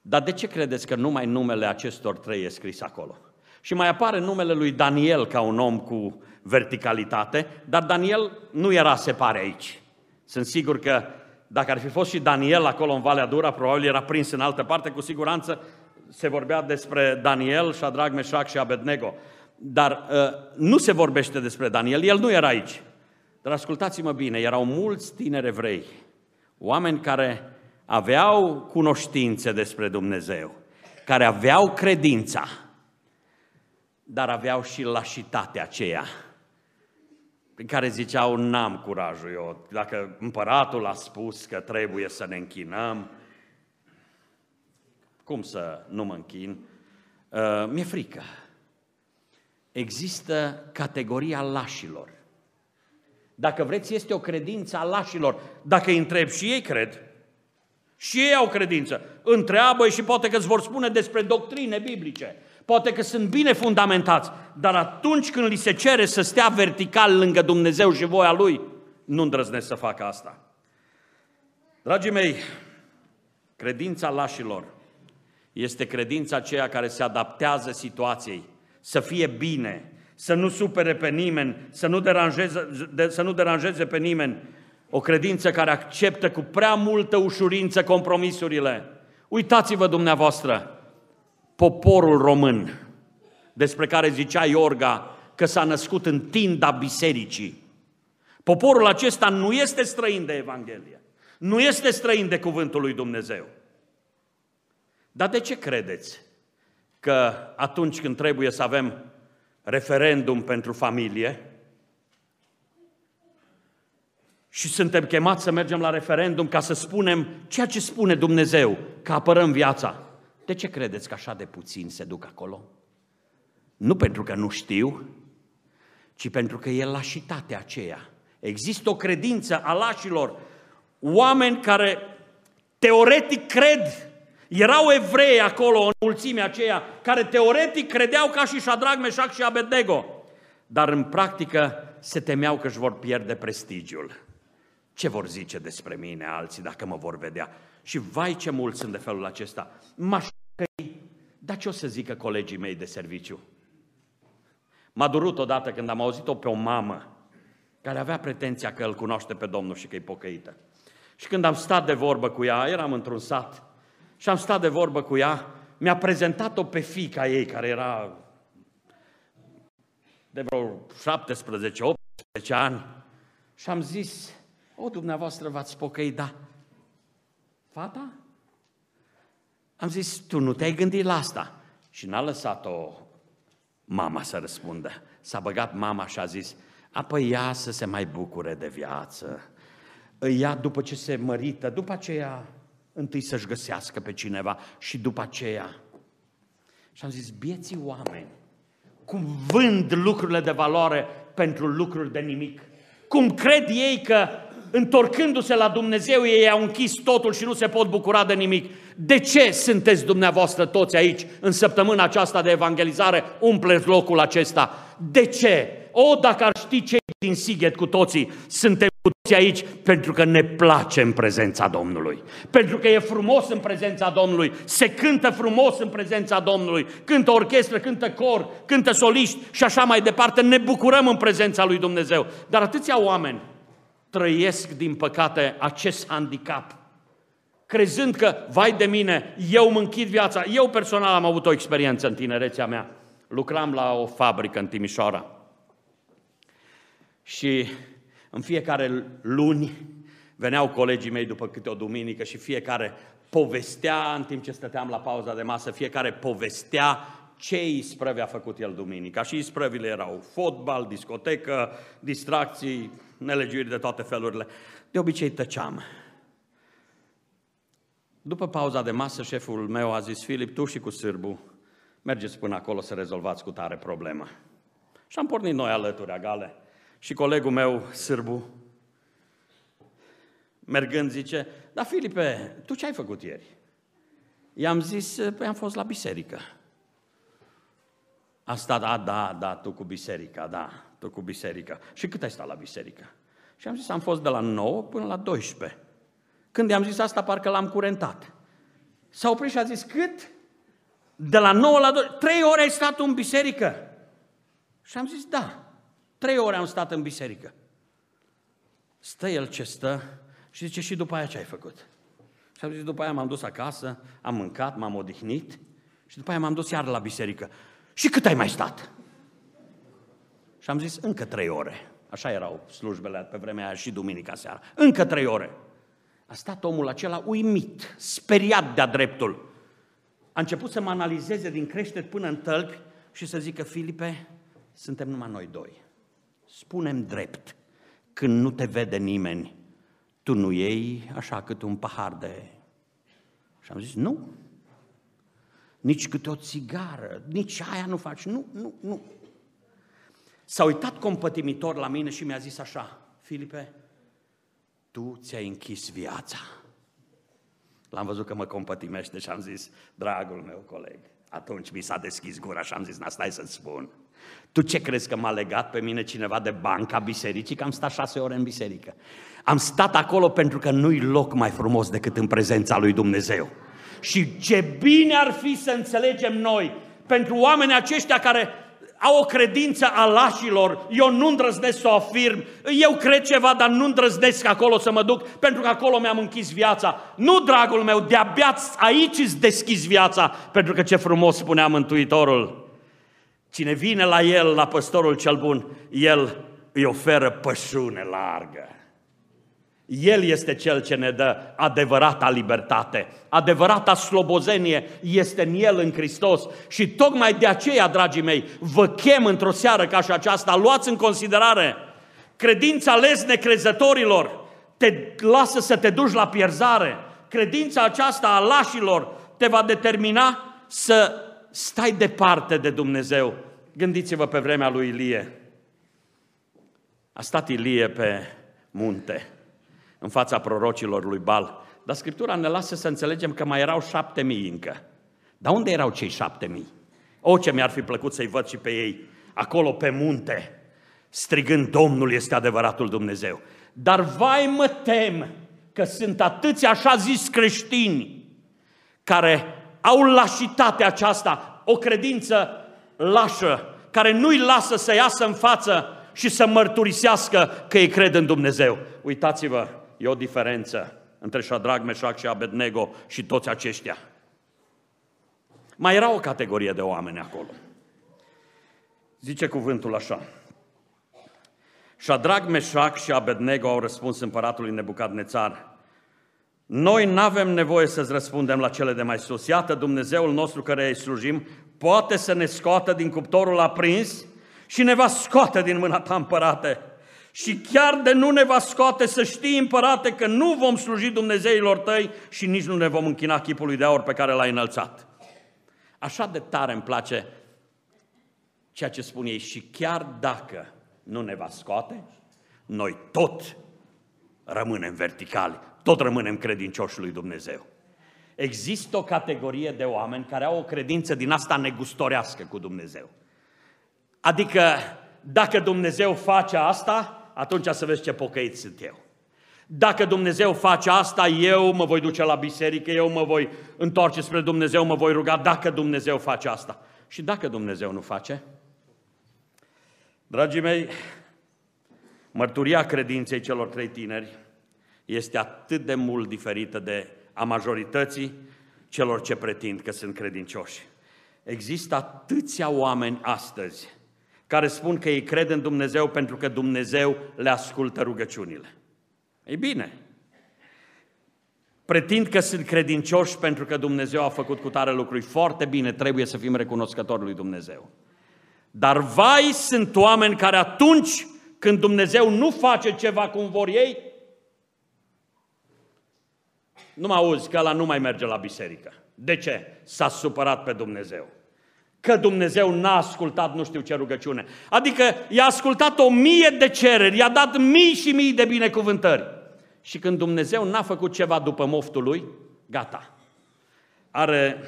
Dar de ce credeți că numai numele acestor trei e scris acolo? Și mai apare numele lui Daniel ca un om cu verticalitate, dar Daniel nu era, se pare, aici. Sunt sigur că dacă ar fi fost și Daniel acolo în Valea Dura, probabil era prins în altă parte, cu siguranță se vorbea despre Daniel, Shadrach, Meșac și Abednego. Dar uh, nu se vorbește despre Daniel, el nu era aici. Dar ascultați-mă bine, erau mulți tineri evrei, oameni care aveau cunoștințe despre Dumnezeu, care aveau credința, dar aveau și lașitatea aceea în care ziceau, n-am curajul eu, dacă împăratul a spus că trebuie să ne închinăm, cum să nu mă închin? Uh, mi-e frică. Există categoria lașilor. Dacă vreți, este o credință a lașilor. Dacă îi întreb și ei cred, și ei au credință. întreabă și poate că îți vor spune despre doctrine biblice. Poate că sunt bine fundamentați, dar atunci când li se cere să stea vertical lângă Dumnezeu și voia Lui, nu îndrăznesc să facă asta. Dragii mei, credința lașilor este credința aceea care se adaptează situației, să fie bine, să nu supere pe nimeni, să nu deranjeze, să nu deranjeze pe nimeni. O credință care acceptă cu prea multă ușurință compromisurile. Uitați-vă dumneavoastră, poporul român, despre care zicea Iorga că s-a născut în tinda bisericii. Poporul acesta nu este străin de Evanghelie, nu este străin de cuvântul lui Dumnezeu. Dar de ce credeți că atunci când trebuie să avem referendum pentru familie și suntem chemați să mergem la referendum ca să spunem ceea ce spune Dumnezeu, că apărăm viața, de ce credeți că așa de puțin se duc acolo? Nu pentru că nu știu, ci pentru că e lașitatea aceea. Există o credință a lașilor, oameni care teoretic cred erau evrei acolo, în mulțimea aceea, care teoretic credeau ca și Shadrach, Meșac și Abednego, dar în practică se temeau că își vor pierde prestigiul. Ce vor zice despre mine alții dacă mă vor vedea? Și vai ce mulți sunt de felul acesta. M-aș dar ce o să zică colegii mei de serviciu? M-a durut odată când am auzit-o pe o mamă care avea pretenția că îl cunoaște pe Domnul și că e pocăită. Și când am stat de vorbă cu ea, eram într-un sat, și am stat de vorbă cu ea, mi-a prezentat-o pe fica ei, care era de vreo 17-18 ani, și am zis, o, dumneavoastră v-ați pocăit, da. Fata? Am zis, tu nu te-ai gândit la asta. Și n-a lăsat-o mama să răspundă. S-a băgat mama și a zis, apoi ea să se mai bucure de viață. Ea după ce se mărită, după aceea întâi să-și găsească pe cineva și după aceea. Și am zis, bieții oameni, cum vând lucrurile de valoare pentru lucruri de nimic. Cum cred ei că întorcându-se la Dumnezeu ei au închis totul și nu se pot bucura de nimic. De ce sunteți dumneavoastră toți aici în săptămâna aceasta de evangelizare, umpleți locul acesta? De ce? O, dacă ar ști cei din Sighet cu toții, suntem cu toții aici pentru că ne place în prezența Domnului. Pentru că e frumos în prezența Domnului, se cântă frumos în prezența Domnului, cântă orchestră, cântă cor, cântă soliști și așa mai departe, ne bucurăm în prezența lui Dumnezeu. Dar atâția oameni trăiesc, din păcate, acest handicap crezând că, vai de mine, eu mă închid viața. Eu personal am avut o experiență în tinerețea mea. Lucram la o fabrică în Timișoara. Și în fiecare luni veneau colegii mei după câte o duminică și fiecare povestea, în timp ce stăteam la pauza de masă, fiecare povestea ce isprăvi a făcut el duminica. Și isprăvile erau fotbal, discotecă, distracții, nelegiuiri de toate felurile. De obicei tăceam. După pauza de masă, șeful meu a zis, Filip, tu și cu sârbu, mergeți până acolo să rezolvați cu tare problema. Și am pornit noi alături agale. Și colegul meu, sârbu, mergând, zice, da, Filipe, tu ce ai făcut ieri? I-am zis, păi am fost la biserică. A stat, da, da, da, tu cu biserica, da, tu cu biserica. Și cât ai stat la biserică? Și am zis, am fost de la 9 până la 12. Când i-am zis asta, parcă l-am curentat. S-a oprit și a zis, cât? De la 9 la 2, trei ore ai stat în biserică. Și am zis, da, trei ore am stat în biserică. Stă el ce stă și zice, și după aia ce ai făcut? Și am zis, după aia m-am dus acasă, am mâncat, m-am odihnit și după aia m-am dus iar la biserică. Și cât ai mai stat? Și am zis, încă trei ore. Așa erau slujbele pe vremea aia și duminica seara. Încă trei ore. A stat omul acela uimit, speriat de-a dreptul. A început să mă analizeze din creștet până în tălpi și să zică, Filipe, suntem numai noi doi. Spunem drept, când nu te vede nimeni, tu nu iei așa cât un pahar de... Și am zis, nu. Nici câte o țigară, nici aia nu faci, nu, nu, nu. S-a uitat compătimitor la mine și mi-a zis așa, Filipe, tu ți-ai închis viața. L-am văzut că mă compătimește și am zis, dragul meu coleg, atunci mi s-a deschis gura și am zis, stai să-ți spun. Tu ce crezi că m-a legat pe mine cineva de banca bisericii? Că am stat șase ore în biserică. Am stat acolo pentru că nu-i loc mai frumos decât în prezența lui Dumnezeu. Și ce bine ar fi să înțelegem noi pentru oamenii aceștia care au o credință a lașilor, eu nu îndrăznesc să o afirm, eu cred ceva, dar nu îndrăznesc acolo să mă duc, pentru că acolo mi-am închis viața. Nu, dragul meu, de-abia aici îți deschizi viața, pentru că ce frumos spunea Mântuitorul. Cine vine la el, la păstorul cel bun, el îi oferă pășune largă. El este Cel ce ne dă adevărata libertate, adevărata slobozenie este în El, în Hristos. Și tocmai de aceea, dragii mei, vă chem într-o seară ca și aceasta, luați în considerare credința les necrezătorilor, te lasă să te duci la pierzare. Credința aceasta a lașilor te va determina să stai departe de Dumnezeu. Gândiți-vă pe vremea lui Ilie. A stat Ilie pe munte în fața prorocilor lui Bal. Dar Scriptura ne lasă să înțelegem că mai erau șapte mii încă. Dar unde erau cei șapte mii? O, ce mi-ar fi plăcut să-i văd și pe ei, acolo pe munte, strigând, Domnul este adevăratul Dumnezeu. Dar vai mă tem că sunt atâți așa zis creștini care au lașitatea aceasta, o credință lașă, care nu-i lasă să iasă în față și să mărturisească că ei cred în Dumnezeu. Uitați-vă, e o diferență între Shadrach, Meșac și Abednego și toți aceștia. Mai era o categorie de oameni acolo. Zice cuvântul așa. Shadrach, Meșac și Abednego au răspuns împăratului Nebucadnețar. Noi nu avem nevoie să-ți răspundem la cele de mai sus. Iată, Dumnezeul nostru care îi slujim poate să ne scoată din cuptorul aprins și ne va scoate din mâna ta împărate. Și chiar de nu ne va scoate să știi, împărate, că nu vom sluji Dumnezeilor tăi și nici nu ne vom închina chipului de aur pe care l-ai înălțat. Așa de tare îmi place ceea ce spun ei și chiar dacă nu ne va scoate, noi tot rămânem verticali, tot rămânem credincioși lui Dumnezeu. Există o categorie de oameni care au o credință din asta negustorească cu Dumnezeu. Adică, dacă Dumnezeu face asta, atunci să vezi ce pocăit sunt eu. Dacă Dumnezeu face asta, eu mă voi duce la biserică, eu mă voi întoarce spre Dumnezeu, mă voi ruga dacă Dumnezeu face asta. Și dacă Dumnezeu nu face? Dragii mei, mărturia credinței celor trei tineri este atât de mult diferită de a majorității celor ce pretind că sunt credincioși. Există atâția oameni astăzi care spun că ei cred în Dumnezeu pentru că Dumnezeu le ascultă rugăciunile. Ei bine, pretind că sunt credincioși pentru că Dumnezeu a făcut cu tare lucruri foarte bine, trebuie să fim recunoscători lui Dumnezeu. Dar vai sunt oameni care atunci când Dumnezeu nu face ceva cum vor ei, nu mă auzi că ăla nu mai merge la biserică. De ce? S-a supărat pe Dumnezeu că Dumnezeu n-a ascultat nu știu ce rugăciune. Adică i-a ascultat o mie de cereri, i-a dat mii și mii de binecuvântări. Și când Dumnezeu n-a făcut ceva după moftul lui, gata. Are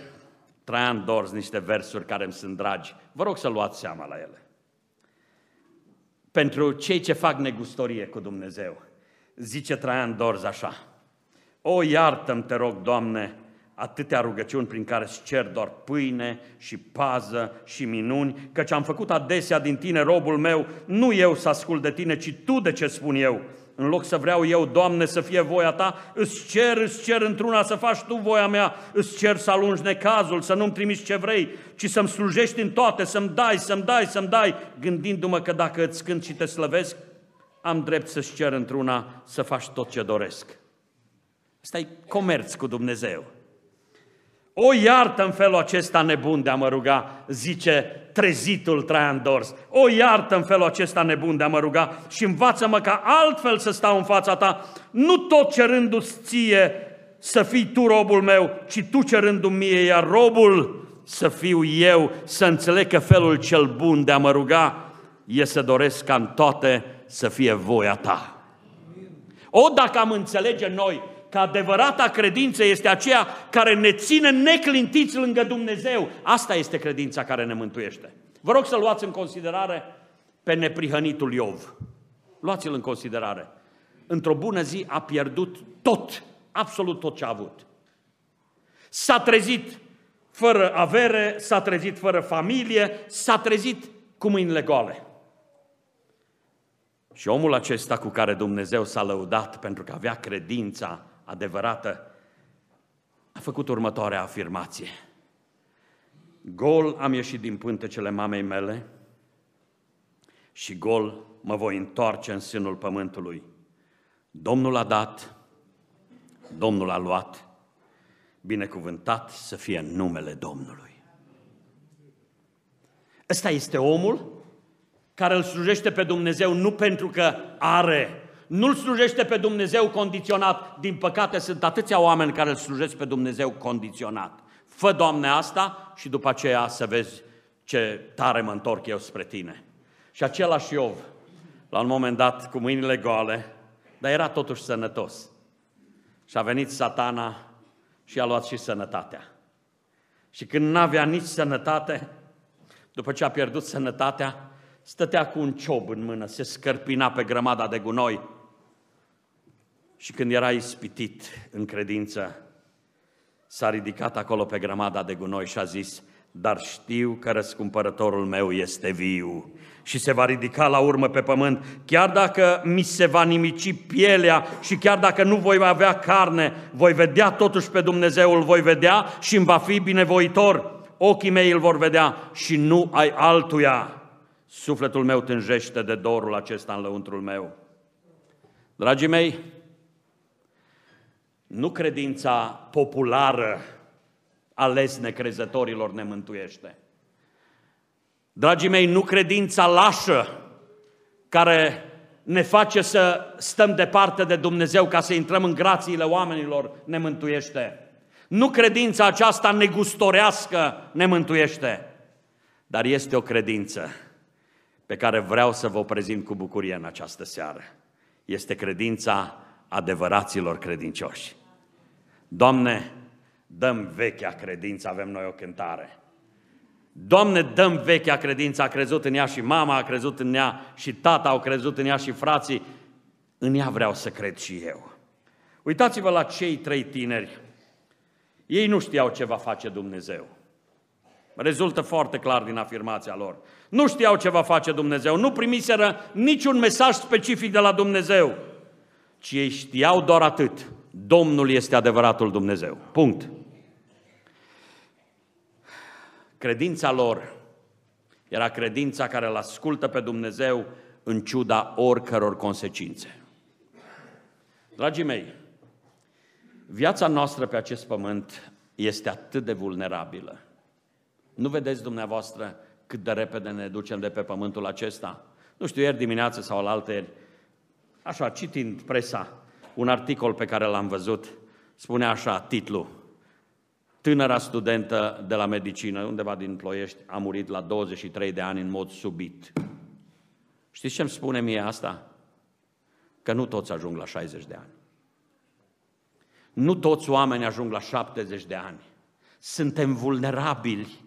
Traian Dors niște versuri care îmi sunt dragi. Vă rog să luați seama la ele. Pentru cei ce fac negustorie cu Dumnezeu, zice Traian Dors așa. O, iartă-mi, te rog, Doamne, atâtea rugăciuni prin care îți cer doar pâine și pază și minuni, căci am făcut adesea din tine robul meu, nu eu să ascult de tine, ci tu de ce spun eu. În loc să vreau eu, Doamne, să fie voia Ta, îți cer, îți cer într-una să faci Tu voia mea, îți cer să alungi necazul, să nu-mi trimiți ce vrei, ci să-mi slujești în toate, să-mi dai, să-mi dai, să-mi dai, gândindu-mă că dacă îți cânt și te slăvesc, am drept să-ți cer într-una să faci tot ce doresc. Asta e comerț cu Dumnezeu. O iartă în felul acesta nebun de a mă ruga, zice trezitul Traian Dors. O iartă în felul acesta nebun de a mă ruga și învață-mă ca altfel să stau în fața ta, nu tot cerându-ți ție să fii tu robul meu, ci tu cerându-mi mie, iar robul să fiu eu, să înțeleg că felul cel bun de a mă ruga e să doresc ca în toate să fie voia ta. O, dacă am înțelege noi că adevărata credință este aceea care ne ține neclintiți lângă Dumnezeu. Asta este credința care ne mântuiește. Vă rog să luați în considerare pe neprihănitul Iov. Luați-l în considerare. Într-o bună zi a pierdut tot, absolut tot ce a avut. S-a trezit fără avere, s-a trezit fără familie, s-a trezit cu mâinile goale. Și omul acesta cu care Dumnezeu s-a lăudat pentru că avea credința adevărată, a făcut următoarea afirmație. Gol am ieșit din pântecele mamei mele și gol mă voi întoarce în sânul pământului. Domnul a dat, Domnul a luat, binecuvântat să fie numele Domnului. Ăsta este omul care îl slujește pe Dumnezeu nu pentru că are nu-L slujește pe Dumnezeu condiționat. Din păcate sunt atâția oameni care îl slujesc pe Dumnezeu condiționat. Fă, Doamne, asta și după aceea să vezi ce tare mă întorc eu spre tine. Și același Iov, la un moment dat, cu mâinile goale, dar era totuși sănătos. Și a venit satana și a luat și sănătatea. Și când n-avea nici sănătate, după ce a pierdut sănătatea, stătea cu un ciob în mână, se scărpina pe grămada de gunoi și când era ispitit în credință, s-a ridicat acolo pe grămada de gunoi și a zis, dar știu că răscumpărătorul meu este viu și se va ridica la urmă pe pământ, chiar dacă mi se va nimici pielea și chiar dacă nu voi avea carne, voi vedea totuși pe Dumnezeu, îl voi vedea și îmi va fi binevoitor. Ochii mei îl vor vedea și nu ai altuia. Sufletul meu tânjește de dorul acesta în lăuntrul meu. Dragii mei, nu credința populară ales necrezătorilor ne mântuiește. Dragii mei, nu credința lașă care ne face să stăm departe de Dumnezeu ca să intrăm în grațiile oamenilor ne mântuiește. Nu credința aceasta negustorească ne mântuiește, dar este o credință pe care vreau să vă prezint cu bucurie în această seară. Este credința adevăraților credincioși. Doamne, dăm vechea credință, avem noi o cântare. Doamne, dăm vechea credință, a crezut în ea și mama, a crezut în ea și tata, au crezut în ea și frații. În ea vreau să cred și eu. Uitați-vă la cei trei tineri. Ei nu știau ce va face Dumnezeu. Rezultă foarte clar din afirmația lor. Nu știau ce va face Dumnezeu, nu primiseră niciun mesaj specific de la Dumnezeu, ci ei știau doar atât. Domnul este adevăratul Dumnezeu. Punct. Credința lor era credința care îl ascultă pe Dumnezeu în ciuda oricăror consecințe. Dragii mei, viața noastră pe acest pământ este atât de vulnerabilă. Nu vedeți dumneavoastră cât de repede ne ducem de pe pământul acesta? Nu știu, ieri dimineață sau la alte așa, citind presa, un articol pe care l-am văzut, spune așa, titlu, Tânăra studentă de la medicină, undeva din Ploiești, a murit la 23 de ani în mod subit. Știți ce îmi spune mie asta? Că nu toți ajung la 60 de ani. Nu toți oamenii ajung la 70 de ani. Suntem vulnerabili.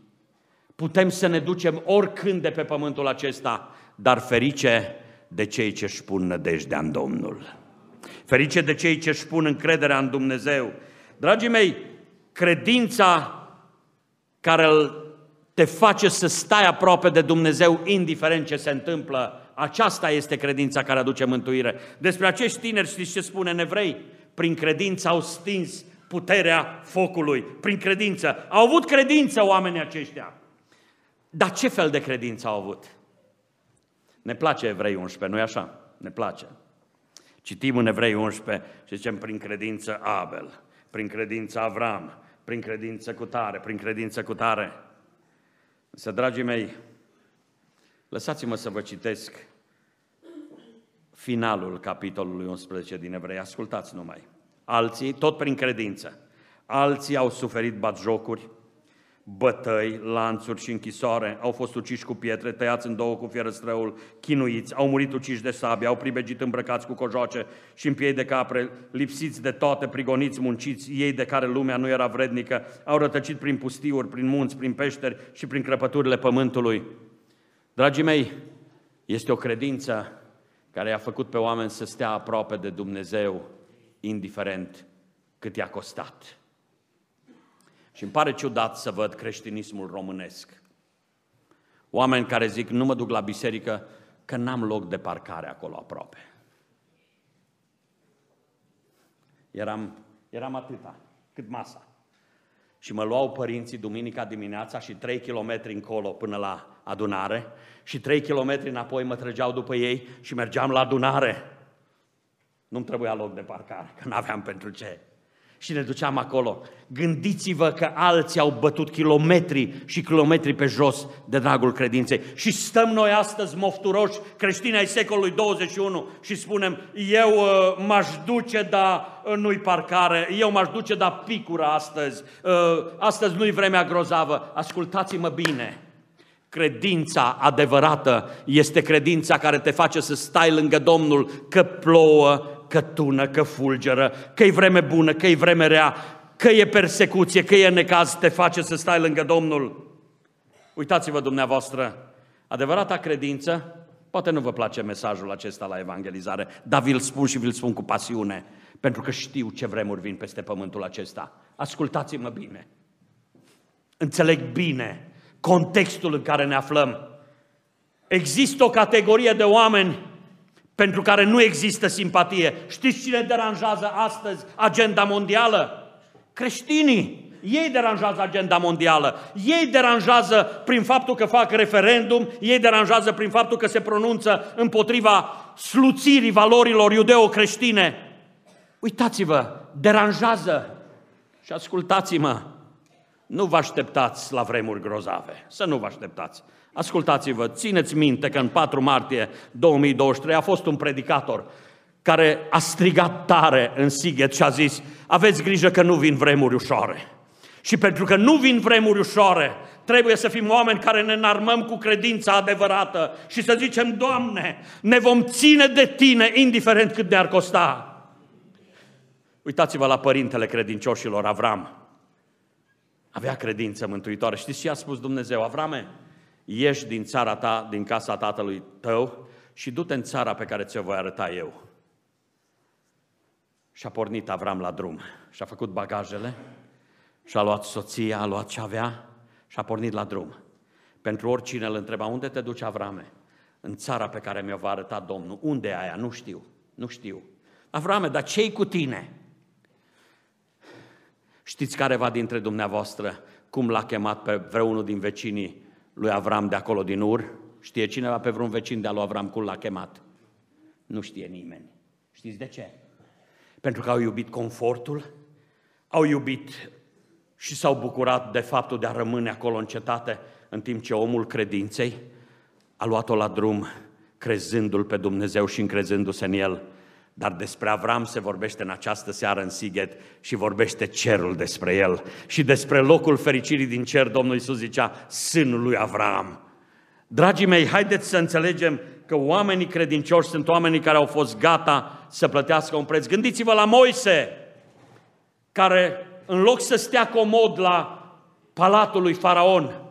Putem să ne ducem oricând de pe pământul acesta, dar ferice de cei ce își pun nădejdea în Domnul. Ferice de cei ce își pun încrederea în Dumnezeu. Dragii mei, Credința care te face să stai aproape de Dumnezeu, indiferent ce se întâmplă, aceasta este credința care aduce mântuire. Despre acești tineri știți ce spune în evrei? Prin credință au stins puterea focului. Prin credință. Au avut credință oamenii aceștia. Dar ce fel de credință au avut? Ne place Evrei 11, nu-i așa? Ne place. Citim în Evrei 11 și zicem prin credință Abel, prin credință Avram, prin credință cu tare, prin credință cu tare. Însă, dragii mei, lăsați-mă să vă citesc finalul capitolului 11 din Evrei. Ascultați numai. Alții, tot prin credință, alții au suferit batjocuri, bătăi, lanțuri și închisoare, au fost uciși cu pietre, tăiați în două cu fierăstrăul, chinuiți, au murit uciși de sabie, au pribegit îmbrăcați cu cojoace și în piei de capre, lipsiți de toate, prigoniți, munciți, ei de care lumea nu era vrednică, au rătăcit prin pustiuri, prin munți, prin peșteri și prin crăpăturile pământului. Dragii mei, este o credință care i-a făcut pe oameni să stea aproape de Dumnezeu, indiferent cât i-a costat. Și îmi pare ciudat să văd creștinismul românesc. Oameni care zic, nu mă duc la biserică că n-am loc de parcare acolo aproape. Eram, eram atâta, cât masa. Și mă luau părinții duminica dimineața și trei kilometri încolo până la adunare și trei kilometri înapoi mă trăgeau după ei și mergeam la adunare. Nu-mi trebuia loc de parcare, că n-aveam pentru ce și ne duceam acolo. Gândiți-vă că alții au bătut kilometri și kilometri pe jos de dragul credinței. Și stăm noi astăzi mofturoși, creștini ai secolului 21 și spunem, eu uh, m-aș duce, dar uh, nu-i parcare, eu m-aș duce, dar picură astăzi, uh, astăzi nu-i vremea grozavă. Ascultați-mă bine, Credința adevărată este credința care te face să stai lângă Domnul, că plouă, că tună, că fulgeră, că e vreme bună, că e vreme rea, că e persecuție, că e necaz, te face să stai lângă Domnul. Uitați-vă dumneavoastră, adevărata credință, poate nu vă place mesajul acesta la evangelizare, dar vi-l spun și vi-l spun cu pasiune, pentru că știu ce vremuri vin peste pământul acesta. Ascultați-mă bine. Înțeleg bine contextul în care ne aflăm. Există o categorie de oameni pentru care nu există simpatie. Știți cine deranjează astăzi agenda mondială? Creștinii. Ei deranjează agenda mondială. Ei deranjează prin faptul că fac referendum, ei deranjează prin faptul că se pronunță împotriva sluțirii valorilor iudeo-creștine. Uitați-vă, deranjează și ascultați-mă. Nu vă așteptați la vremuri grozave, să nu vă așteptați. Ascultați-vă, țineți minte că în 4 martie 2023 a fost un predicator care a strigat tare în Sighet și a zis aveți grijă că nu vin vremuri ușoare. Și pentru că nu vin vremuri ușoare, trebuie să fim oameni care ne înarmăm cu credința adevărată și să zicem, Doamne, ne vom ține de Tine, indiferent cât ne-ar costa. Uitați-vă la părintele credincioșilor, Avram. Avea credință mântuitoare. Știți ce a spus Dumnezeu? Avrame, ieși din țara ta, din casa tatălui tău și du-te în țara pe care ți-o voi arăta eu. Și a pornit Avram la drum și a făcut bagajele și a luat soția, a luat ce avea și a pornit la drum. Pentru oricine îl întreba, unde te duci, Avrame? În țara pe care mi-o va arăta Domnul. Unde e aia? Nu știu. Nu știu. Avrame, dar ce cu tine? Știți careva dintre dumneavoastră cum l-a chemat pe vreunul din vecinii lui Avram de acolo din Ur? Știe cineva pe vreun vecin de-a lui Avram cum l-a chemat? Nu știe nimeni. Știți de ce? Pentru că au iubit confortul, au iubit și s-au bucurat de faptul de a rămâne acolo în cetate, în timp ce omul credinței a luat-o la drum, crezându-L pe Dumnezeu și încrezându-se în El. Dar despre Avram se vorbește în această seară în Sighet și vorbește cerul despre el. Și despre locul fericirii din cer, Domnul Iisus zicea, sânul lui Avram. Dragii mei, haideți să înțelegem că oamenii credincioși sunt oamenii care au fost gata să plătească un preț. Gândiți-vă la Moise, care în loc să stea comod la palatul lui Faraon,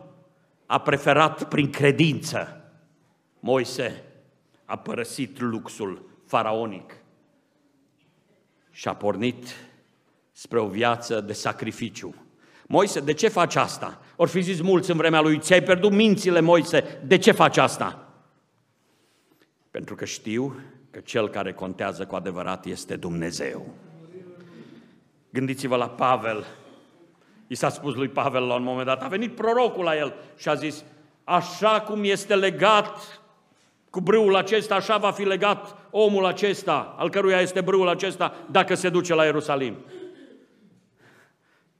a preferat prin credință. Moise a părăsit luxul faraonic și a pornit spre o viață de sacrificiu, Moise, de ce faci asta? Or fi zis mulți în vremea lui, ți-ai pierdut mințile, Moise, de ce faci asta? Pentru că știu că cel care contează cu adevărat este Dumnezeu. Gândiți-vă la Pavel. I s-a spus lui Pavel la un moment dat, a venit prorocul la el și a zis, așa cum este legat cu brâul acesta, așa va fi legat omul acesta, al căruia este brâul acesta, dacă se duce la Ierusalim.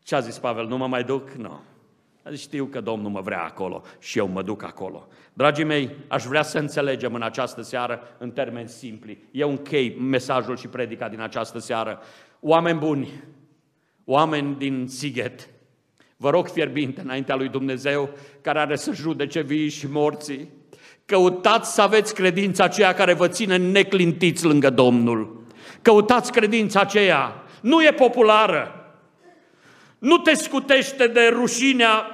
Ce a zis Pavel? Nu mă mai duc? Nu. A zis, știu că Domnul mă vrea acolo și eu mă duc acolo. Dragii mei, aș vrea să înțelegem în această seară, în termeni simpli. Eu închei mesajul și predica din această seară. Oameni buni, oameni din Sighet, vă rog fierbinte înaintea lui Dumnezeu, care are să judece vii și morții, căutați să aveți credința aceea care vă ține neclintiți lângă Domnul. Căutați credința aceea. Nu e populară, nu te scutește de rușinea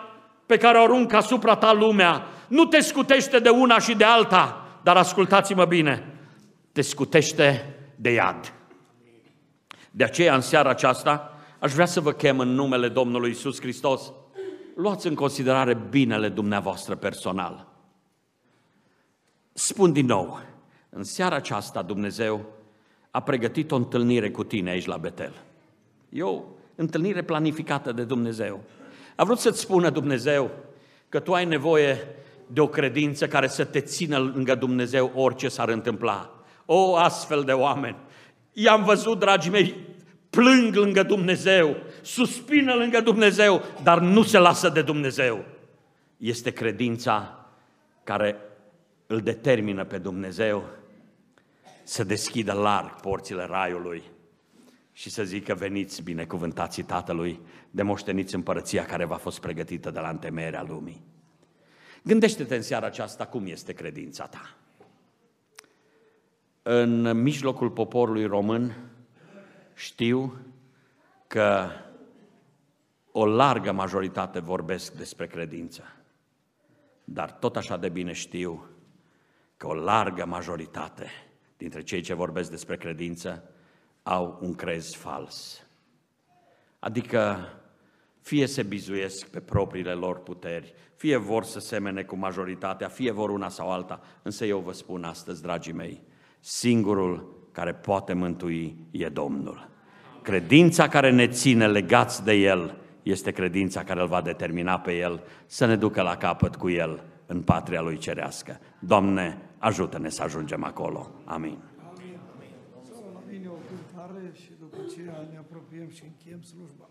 pe care o aruncă asupra ta lumea. Nu te scutește de una și de alta. Dar ascultați-mă bine, te scutește de iad. De aceea, în seara aceasta, aș vrea să vă chem în numele Domnului Isus Hristos. Luați în considerare binele dumneavoastră personal. Spun din nou, în seara aceasta Dumnezeu a pregătit o întâlnire cu tine aici la Betel. Eu întâlnire planificată de Dumnezeu. A vrut să-ți spună Dumnezeu că tu ai nevoie de o credință care să te țină lângă Dumnezeu orice s-ar întâmpla. O, astfel de oameni! I-am văzut, dragii mei, plâng lângă Dumnezeu, suspină lângă Dumnezeu, dar nu se lasă de Dumnezeu. Este credința care îl determină pe Dumnezeu să deschidă larg porțile raiului și să zică veniți binecuvântații Tatălui, de moșteniți împărăția care v-a fost pregătită de la întemeierea lumii. Gândește-te în seara aceasta cum este credința ta. În mijlocul poporului român știu că o largă majoritate vorbesc despre credință. Dar tot așa de bine știu că o largă majoritate dintre cei ce vorbesc despre credință au un crez fals. Adică fie se bizuiesc pe propriile lor puteri, fie vor să semene cu majoritatea, fie vor una sau alta. Însă eu vă spun astăzi, dragii mei, singurul care poate mântui e Domnul. Credința care ne ține legați de El este credința care îl va determina pe El să ne ducă la capăt cu El în patria Lui cerească. Doamne, ajută-ne să ajungem acolo. Amin. apropiem și încheiem slujba.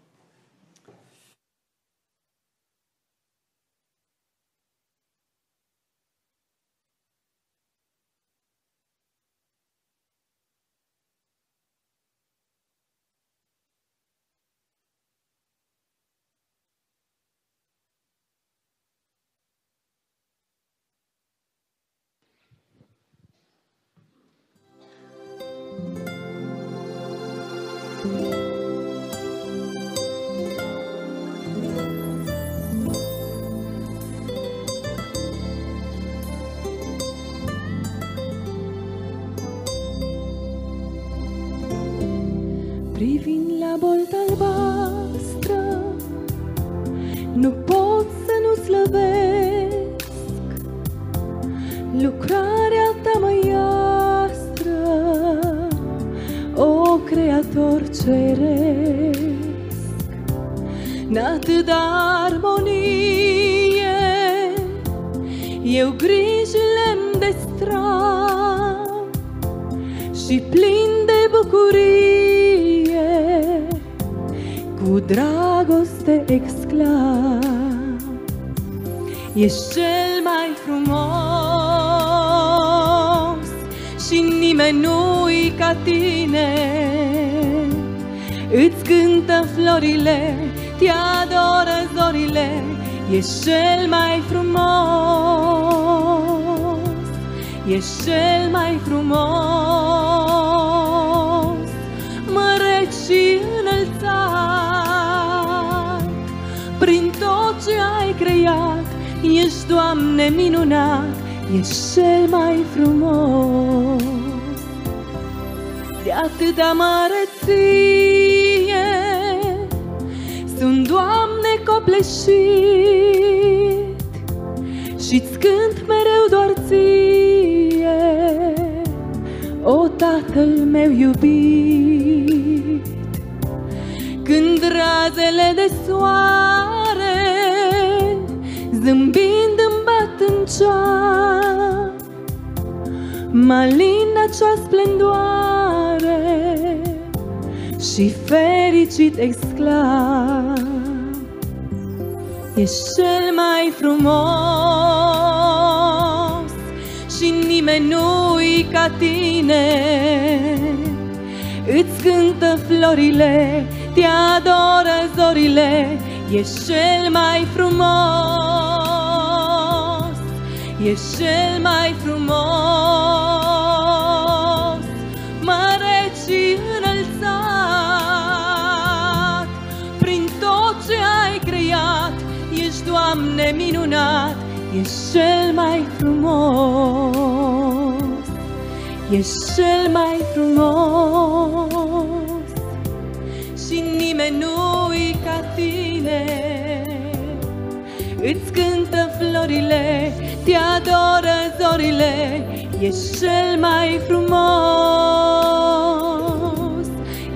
Bolta Și fericit exclam Ești cel mai frumos Și nimeni nu-i ca tine. Îți cântă florile, te adoră zorile Ești cel mai frumos Ești cel mai Doamne, minunat Ești cel mai frumos Ești cel mai frumos. Și nimeni nu-i ca tine Îți cântă florile, te adoră zorile Ești cel mai frumos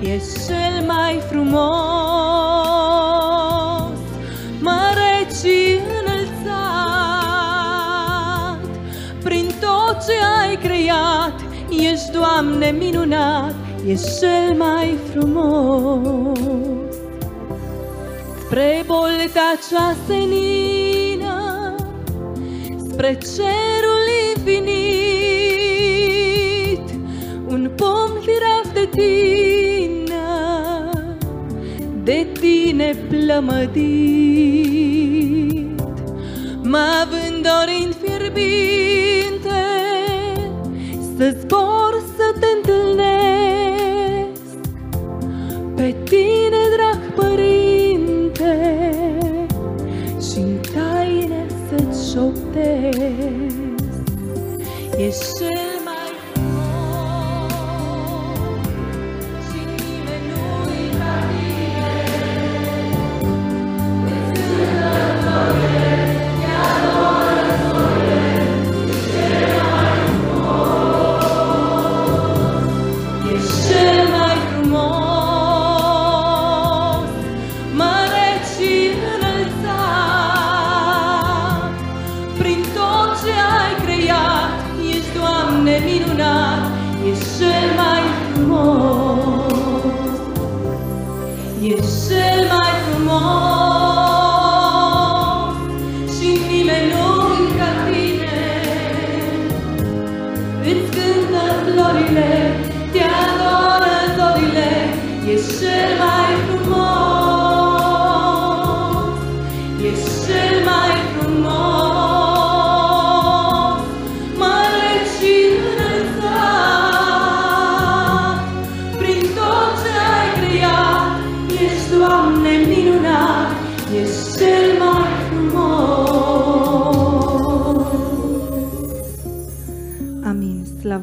Ești cel mai frumos Doamne, minunat Ești cel mai frumos. Spre bolta cea senină Spre cerul infinit Un pom firav de tine De tine plămădit. Mă vând dorind fierbinte Să zbor Pe tine, drag părinte Și-n taine să-ți șoptesc Ești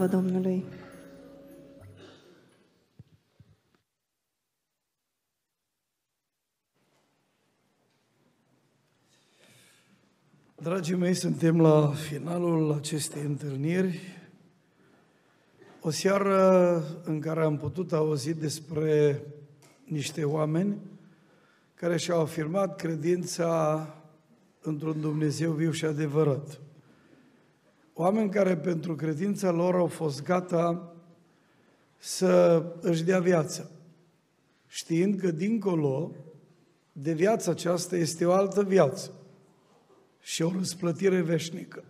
Slavă Domnului! Dragii mei, suntem la finalul acestei întâlniri. O seară în care am putut auzi despre niște oameni care și-au afirmat credința într-un Dumnezeu viu și adevărat. Oameni care pentru credința lor au fost gata să își dea viața, știind că dincolo de viața aceasta este o altă viață și o răsplătire veșnică.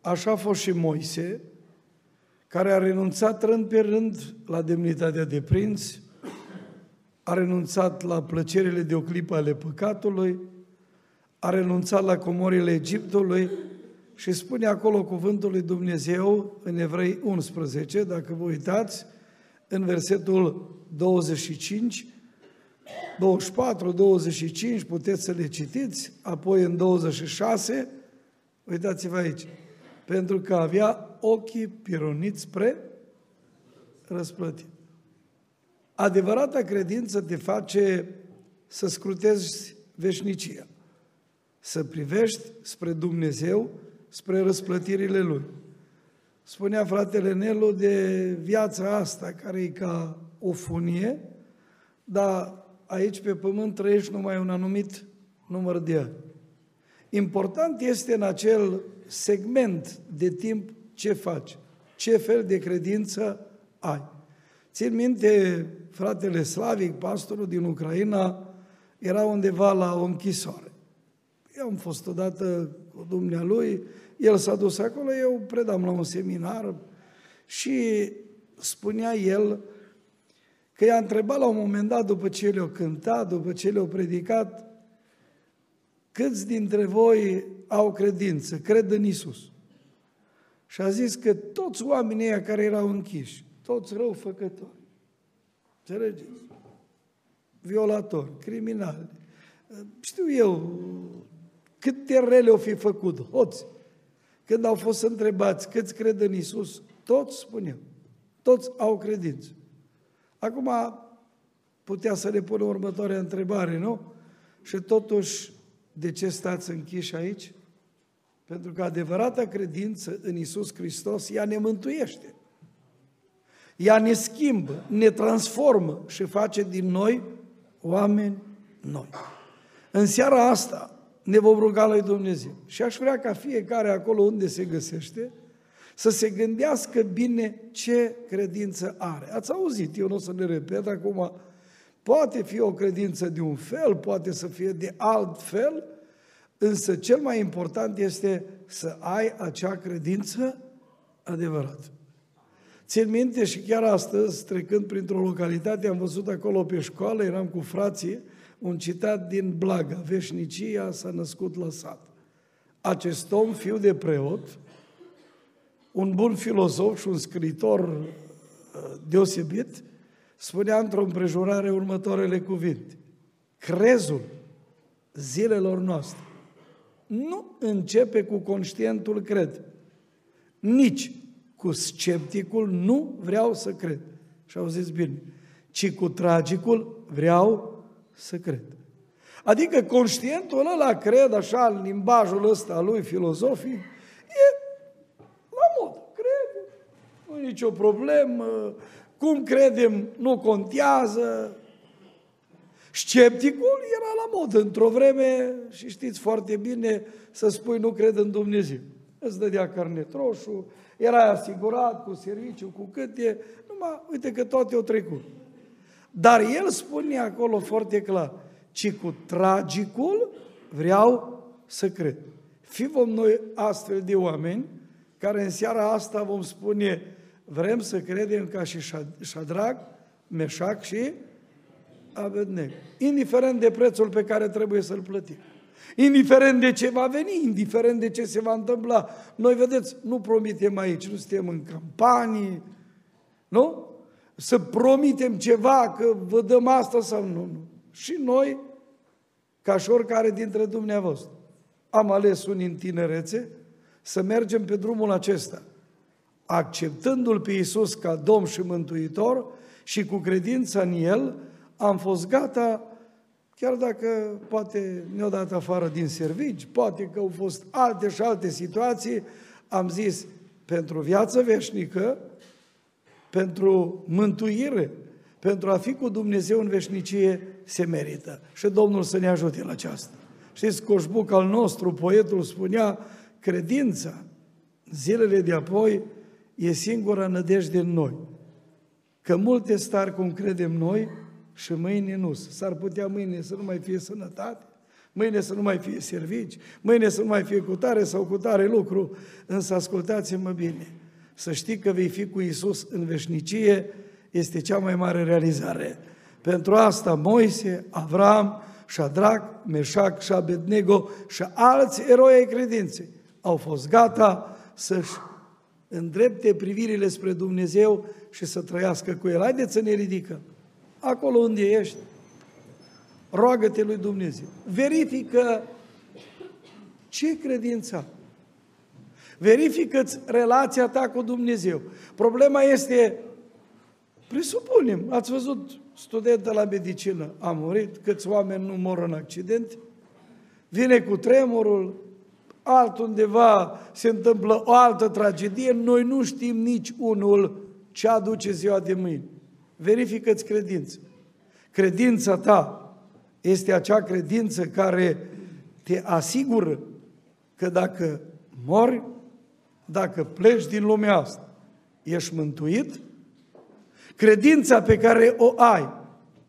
Așa a fost și Moise, care a renunțat rând pe rând la demnitatea de prinț, a renunțat la plăcerile de o clipă ale păcatului, a renunțat la comorile Egiptului și spune acolo cuvântul lui Dumnezeu în Evrei 11, dacă vă uitați, în versetul 25, 24, 25, puteți să le citiți, apoi în 26, uitați-vă aici, pentru că avea ochii pironiți spre răsplătit. Adevărata credință te face să scrutezi veșnicia. Să privești spre Dumnezeu, spre răsplătirile Lui. Spunea fratele Nelu de viața asta, care e ca o funie, dar aici pe pământ trăiești numai un anumit număr de ani. Important este în acel segment de timp ce faci, ce fel de credință ai. Țin minte, fratele Slavic, pastorul din Ucraina, era undeva la o închisoare. Eu am fost odată cu dumnealui, el s-a dus acolo, eu predam la un seminar și spunea el că i-a întrebat la un moment dat, după ce le-au cântat, după ce le-au predicat, câți dintre voi au credință, cred în Isus. Și a zis că toți oamenii care erau închiși, toți răufăcători, înțelegeți? Violatori, criminali, știu eu cât de rele au fi făcut, hoți. Când au fost întrebați câți cred în Isus, toți spuneau, toți au credință. Acum putea să le pună următoarea întrebare, nu? Și totuși, de ce stați închiși aici? Pentru că adevărata credință în Isus Hristos, ea ne mântuiește. Ea ne schimbă, ne transformă și face din noi oameni noi. În seara asta ne vom ruga lui Dumnezeu. Și aș vrea ca fiecare acolo unde se găsește să se gândească bine ce credință are. Ați auzit, eu nu o să le repet acum, poate fi o credință de un fel, poate să fie de alt fel, însă cel mai important este să ai acea credință adevărată. Țin minte și chiar astăzi, trecând printr-o localitate, am văzut acolo pe școală, eram cu frații, un citat din Blaga, veșnicia s-a născut la sat. Acest om, fiu de preot, un bun filozof și un scriitor uh, deosebit, spunea într-o împrejurare următoarele cuvinte. Crezul zilelor noastre nu începe cu conștientul cred, nici cu scepticul nu vreau să cred. Și au zis bine, ci cu tragicul vreau să cred. Adică conștientul ăla cred așa în limbajul ăsta lui filozofic, e la mod, crede, nu e nicio problemă, cum credem nu contează. Scepticul era la mod într-o vreme și știți foarte bine să spui nu cred în Dumnezeu. Îți dădea carnet roșu, era asigurat cu serviciu, cu câte, numai uite că toate au trecut. Dar el spune acolo foarte clar, ci cu tragicul vreau să cred. Fi vom noi astfel de oameni care în seara asta vom spune vrem să credem ca și Șadrag, Meșac și Abednego. Indiferent de prețul pe care trebuie să-l plătim. Indiferent de ce va veni, indiferent de ce se va întâmpla. Noi, vedeți, nu promitem aici, nu suntem în campanii, nu? Să promitem ceva, că vă dăm asta sau nu. nu. Și noi, ca și oricare dintre dumneavoastră, am ales unii în tinerețe să mergem pe drumul acesta, acceptându-L pe Iisus ca Domn și Mântuitor și cu credința în El, am fost gata, chiar dacă poate ne-au dat afară din servici, poate că au fost alte și alte situații, am zis, pentru viață veșnică, pentru mântuire, pentru a fi cu Dumnezeu în veșnicie, se merită. Și Domnul să ne ajute la aceasta. Știți, Coșbuc al nostru, poetul spunea, credința, zilele de apoi, e singura nădejde în noi. Că multe stari cum credem noi și mâine nu. S-ar putea mâine să nu mai fie sănătate, mâine să nu mai fie servici, mâine să nu mai fie cutare sau cutare lucru, însă ascultați-mă bine, să știi că vei fi cu Isus în veșnicie este cea mai mare realizare. Pentru asta Moise, Avram, Shadrach, Meșac și Șabednego și alți eroi ai credinței au fost gata să-și îndrepte privirile spre Dumnezeu și să trăiască cu El. Haideți să ne ridicăm. Acolo unde ești, roagă-te lui Dumnezeu. Verifică ce credință Verifică-ți relația ta cu Dumnezeu. Problema este, presupunem, ați văzut studentă la medicină, a murit, câți oameni nu mor în accident, vine cu tremurul, altundeva se întâmplă o altă tragedie, noi nu știm nici unul ce aduce ziua de mâine. Verifică-ți credința. Credința ta este acea credință care te asigură că dacă mori, dacă pleci din lumea asta, ești mântuit, credința pe care o ai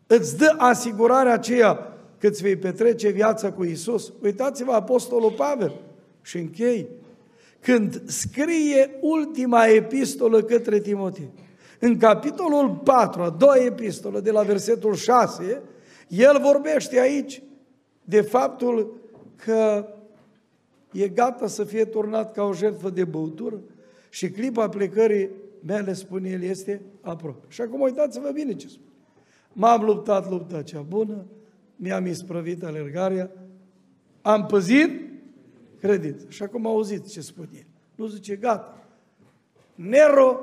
îți dă asigurarea aceea că îți vei petrece viața cu Isus. Uitați-vă Apostolul Pavel și închei. Când scrie ultima epistolă către Timotei, în capitolul 4, a doua epistolă, de la versetul 6, el vorbește aici de faptul că e gata să fie turnat ca o jertfă de băutură și clipa plecării mele, spune el, este aproape. Și acum uitați-vă bine ce spune. M-am luptat lupta cea bună, mi-am isprăvit alergarea, am păzit credință. Și acum auziți ce spune el. Nu zice, gata. Nero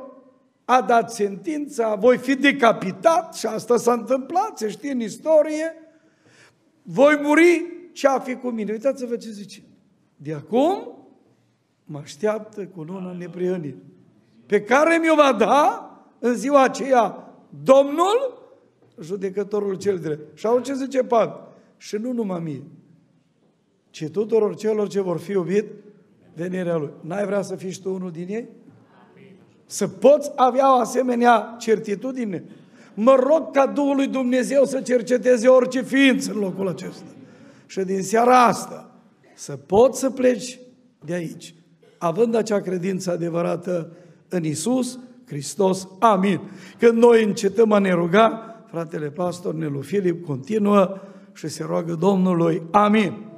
a dat sentința, voi fi decapitat și asta s-a întâmplat, se știe în istorie, voi muri ce a fi cu mine. Uitați-vă ce zice. De acum mă așteaptă cu luna neprihănire, pe care mi-o va da în ziua aceea Domnul, judecătorul cel drept. Și au ce zice Pavel? Și nu numai mie, ci tuturor celor ce vor fi iubit venirea Lui. N-ai vrea să fii și tu unul din ei? Să poți avea o asemenea certitudine? Mă rog ca Duhul lui Dumnezeu să cerceteze orice ființă în locul acesta. Și din seara asta să poți să pleci de aici, având acea credință adevărată în Isus Hristos. Amin. Când noi încetăm a ne ruga, fratele pastor Nelu Filip continuă și se roagă Domnului. Amin.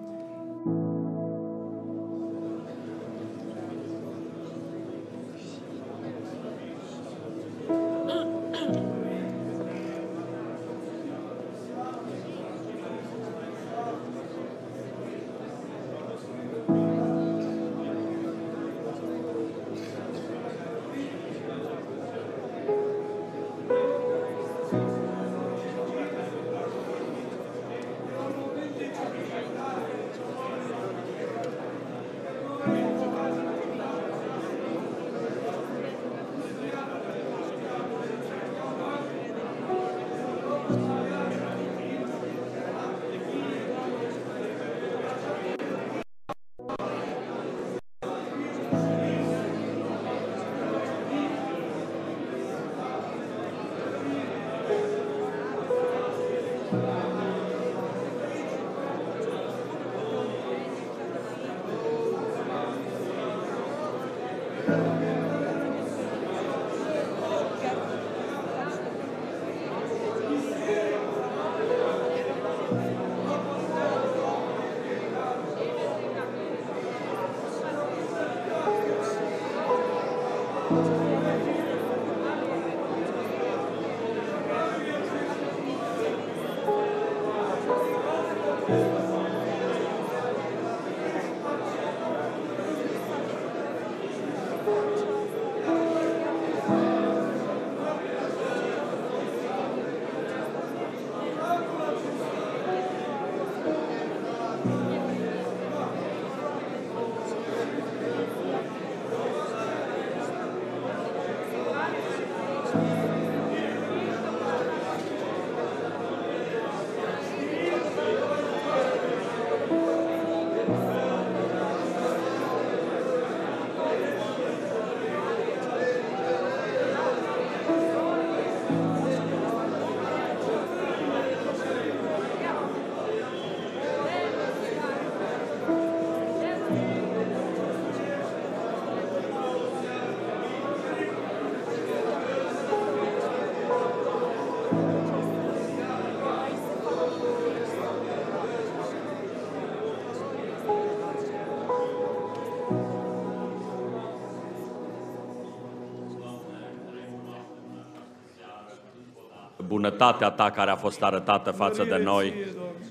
Bunătatea Ta care a fost arătată față de noi.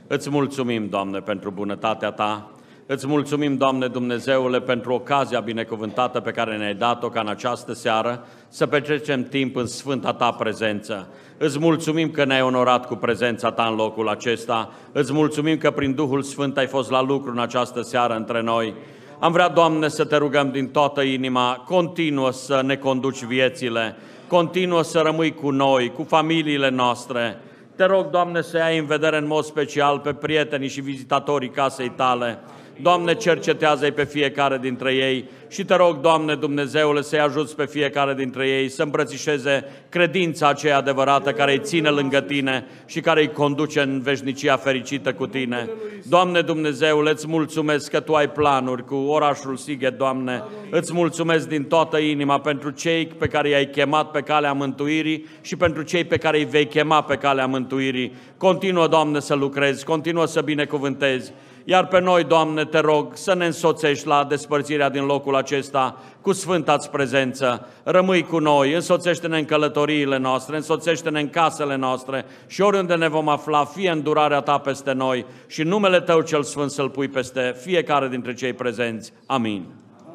Îți mulțumim, Doamne, pentru bunătatea Ta. Îți mulțumim, Doamne Dumnezeule, pentru ocazia binecuvântată pe care ne-ai dat-o ca în această seară să petrecem timp în Sfânta Ta prezență. Îți mulțumim că ne-ai onorat cu prezența Ta în locul acesta. Îți mulțumim că prin Duhul Sfânt ai fost la lucru în această seară între noi. Am vrea, Doamne, să Te rugăm din toată inima, continuă să ne conduci viețile, continuă să rămâi cu noi, cu familiile noastre. Te rog, Doamne, să ai în vedere în mod special pe prietenii și vizitatorii casei Tale, Doamne, cercetează-i pe fiecare dintre ei și te rog, Doamne Dumnezeule, să-i ajuți pe fiecare dintre ei să îmbrățișeze credința aceea adevărată care îi ține lângă Tine și care îi conduce în veșnicia fericită cu Tine. Doamne Dumnezeule, îți mulțumesc că Tu ai planuri cu orașul Sighet, Doamne. Îți mulțumesc din toată inima pentru cei pe care i-ai chemat pe calea mântuirii și pentru cei pe care îi vei chema pe calea mântuirii. Continuă, Doamne, să lucrezi, continuă să binecuvântezi iar pe noi, Doamne, te rog să ne însoțești la despărțirea din locul acesta cu sfânta prezență. Rămâi cu noi, însoțește-ne în călătoriile noastre, însoțește-ne în casele noastre și oriunde ne vom afla, fie îndurarea Ta peste noi și numele Tău cel Sfânt să-L pui peste fiecare dintre cei prezenți. Amin.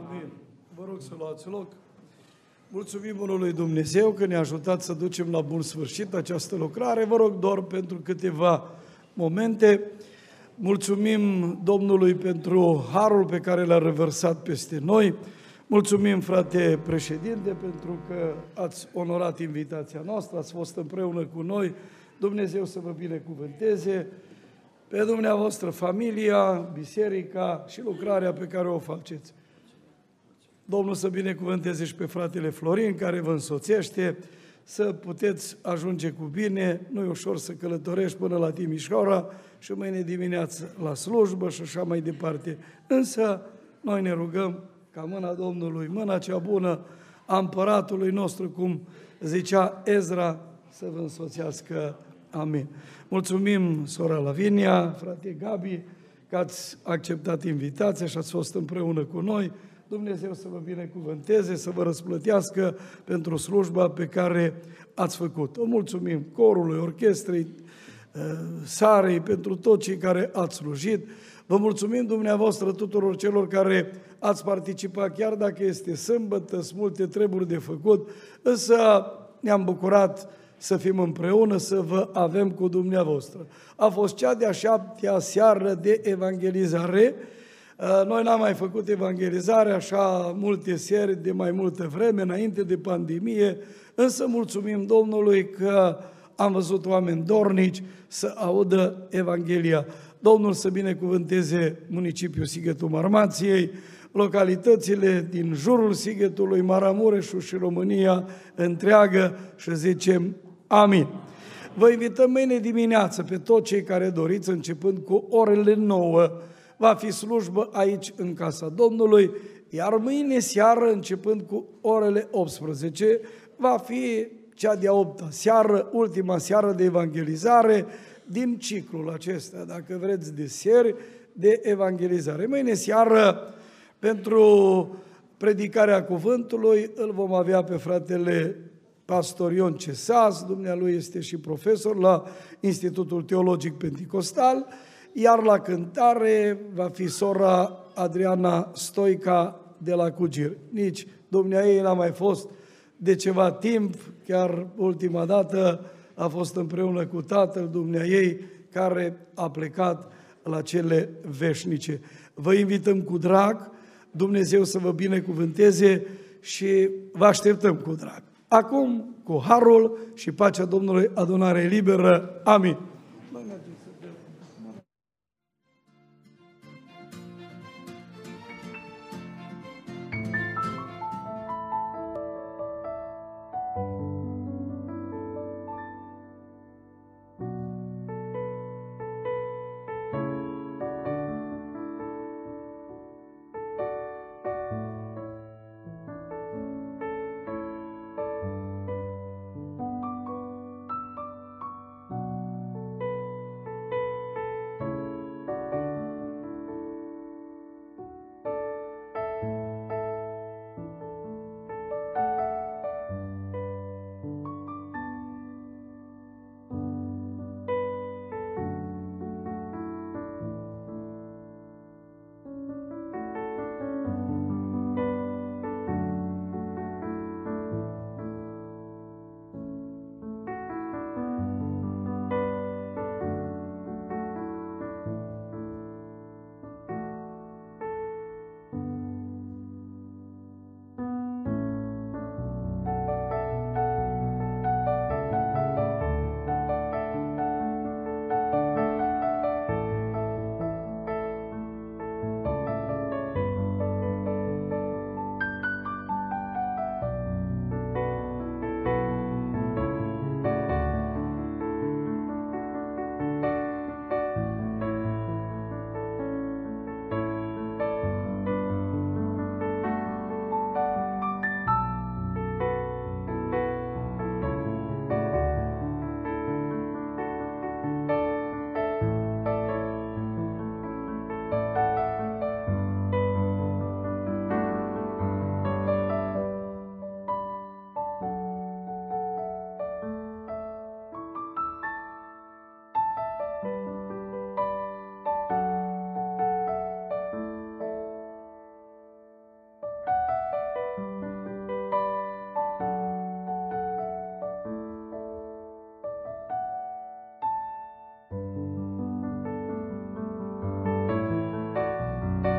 Amin. Vă rog să luați loc. Mulțumim Bunului Dumnezeu că ne-a ajutat să ducem la bun sfârșit această lucrare. Vă rog doar pentru câteva momente Mulțumim Domnului pentru harul pe care l-a revărsat peste noi. Mulțumim, frate președinte, pentru că ați onorat invitația noastră, ați fost împreună cu noi. Dumnezeu să vă binecuvânteze pe dumneavoastră, familia, biserica și lucrarea pe care o faceți. Domnul să binecuvânteze și pe fratele Florin, care vă însoțește, să puteți ajunge cu bine. Nu e ușor să călătorești până la Timișoara, și mâine dimineață la slujbă și așa mai departe. Însă noi ne rugăm ca mâna Domnului, mâna cea bună a împăratului nostru, cum zicea Ezra, să vă însoțească. Amin. Mulțumim, sora Lavinia, frate Gabi, că ați acceptat invitația și ați fost împreună cu noi. Dumnezeu să vă binecuvânteze, să vă răsplătească pentru slujba pe care ați făcut-o. Mulțumim corului, orchestrei, Eh, Sarei, pentru toți cei care ați slujit. Vă mulțumim dumneavoastră tuturor celor care ați participat, chiar dacă este sâmbătă, sunt multe treburi de făcut, însă ne-am bucurat să fim împreună, să vă avem cu dumneavoastră. A fost cea de-a șaptea seară de evangelizare. Eh, noi n-am mai făcut evangelizare așa multe seri de mai multă vreme, înainte de pandemie, însă mulțumim Domnului că am văzut oameni dornici să audă Evanghelia. Domnul să binecuvânteze municipiul Sighetul Marmației, localitățile din jurul Sighetului, Maramureșul și România întreagă și zicem amin. Vă invităm mâine dimineață pe toți cei care doriți, începând cu orele 9, va fi slujbă aici în Casa Domnului, iar mâine seară, începând cu orele 18, va fi cea de-a opta seară, ultima seară de evangelizare din ciclul acesta, dacă vreți, de seri de evangelizare. Mâine seară, pentru predicarea cuvântului, îl vom avea pe fratele pastor Ion Cesas, dumnealui este și profesor la Institutul Teologic Pentecostal, iar la cântare va fi sora Adriana Stoica de la Cugir. Nici dumnea ei n-a mai fost de ceva timp, chiar ultima dată, a fost împreună cu tatăl dumnea ei, care a plecat la cele veșnice. Vă invităm cu drag, Dumnezeu să vă binecuvânteze și vă așteptăm cu drag. Acum, cu harul și pacea Domnului, adunare liberă. Amin.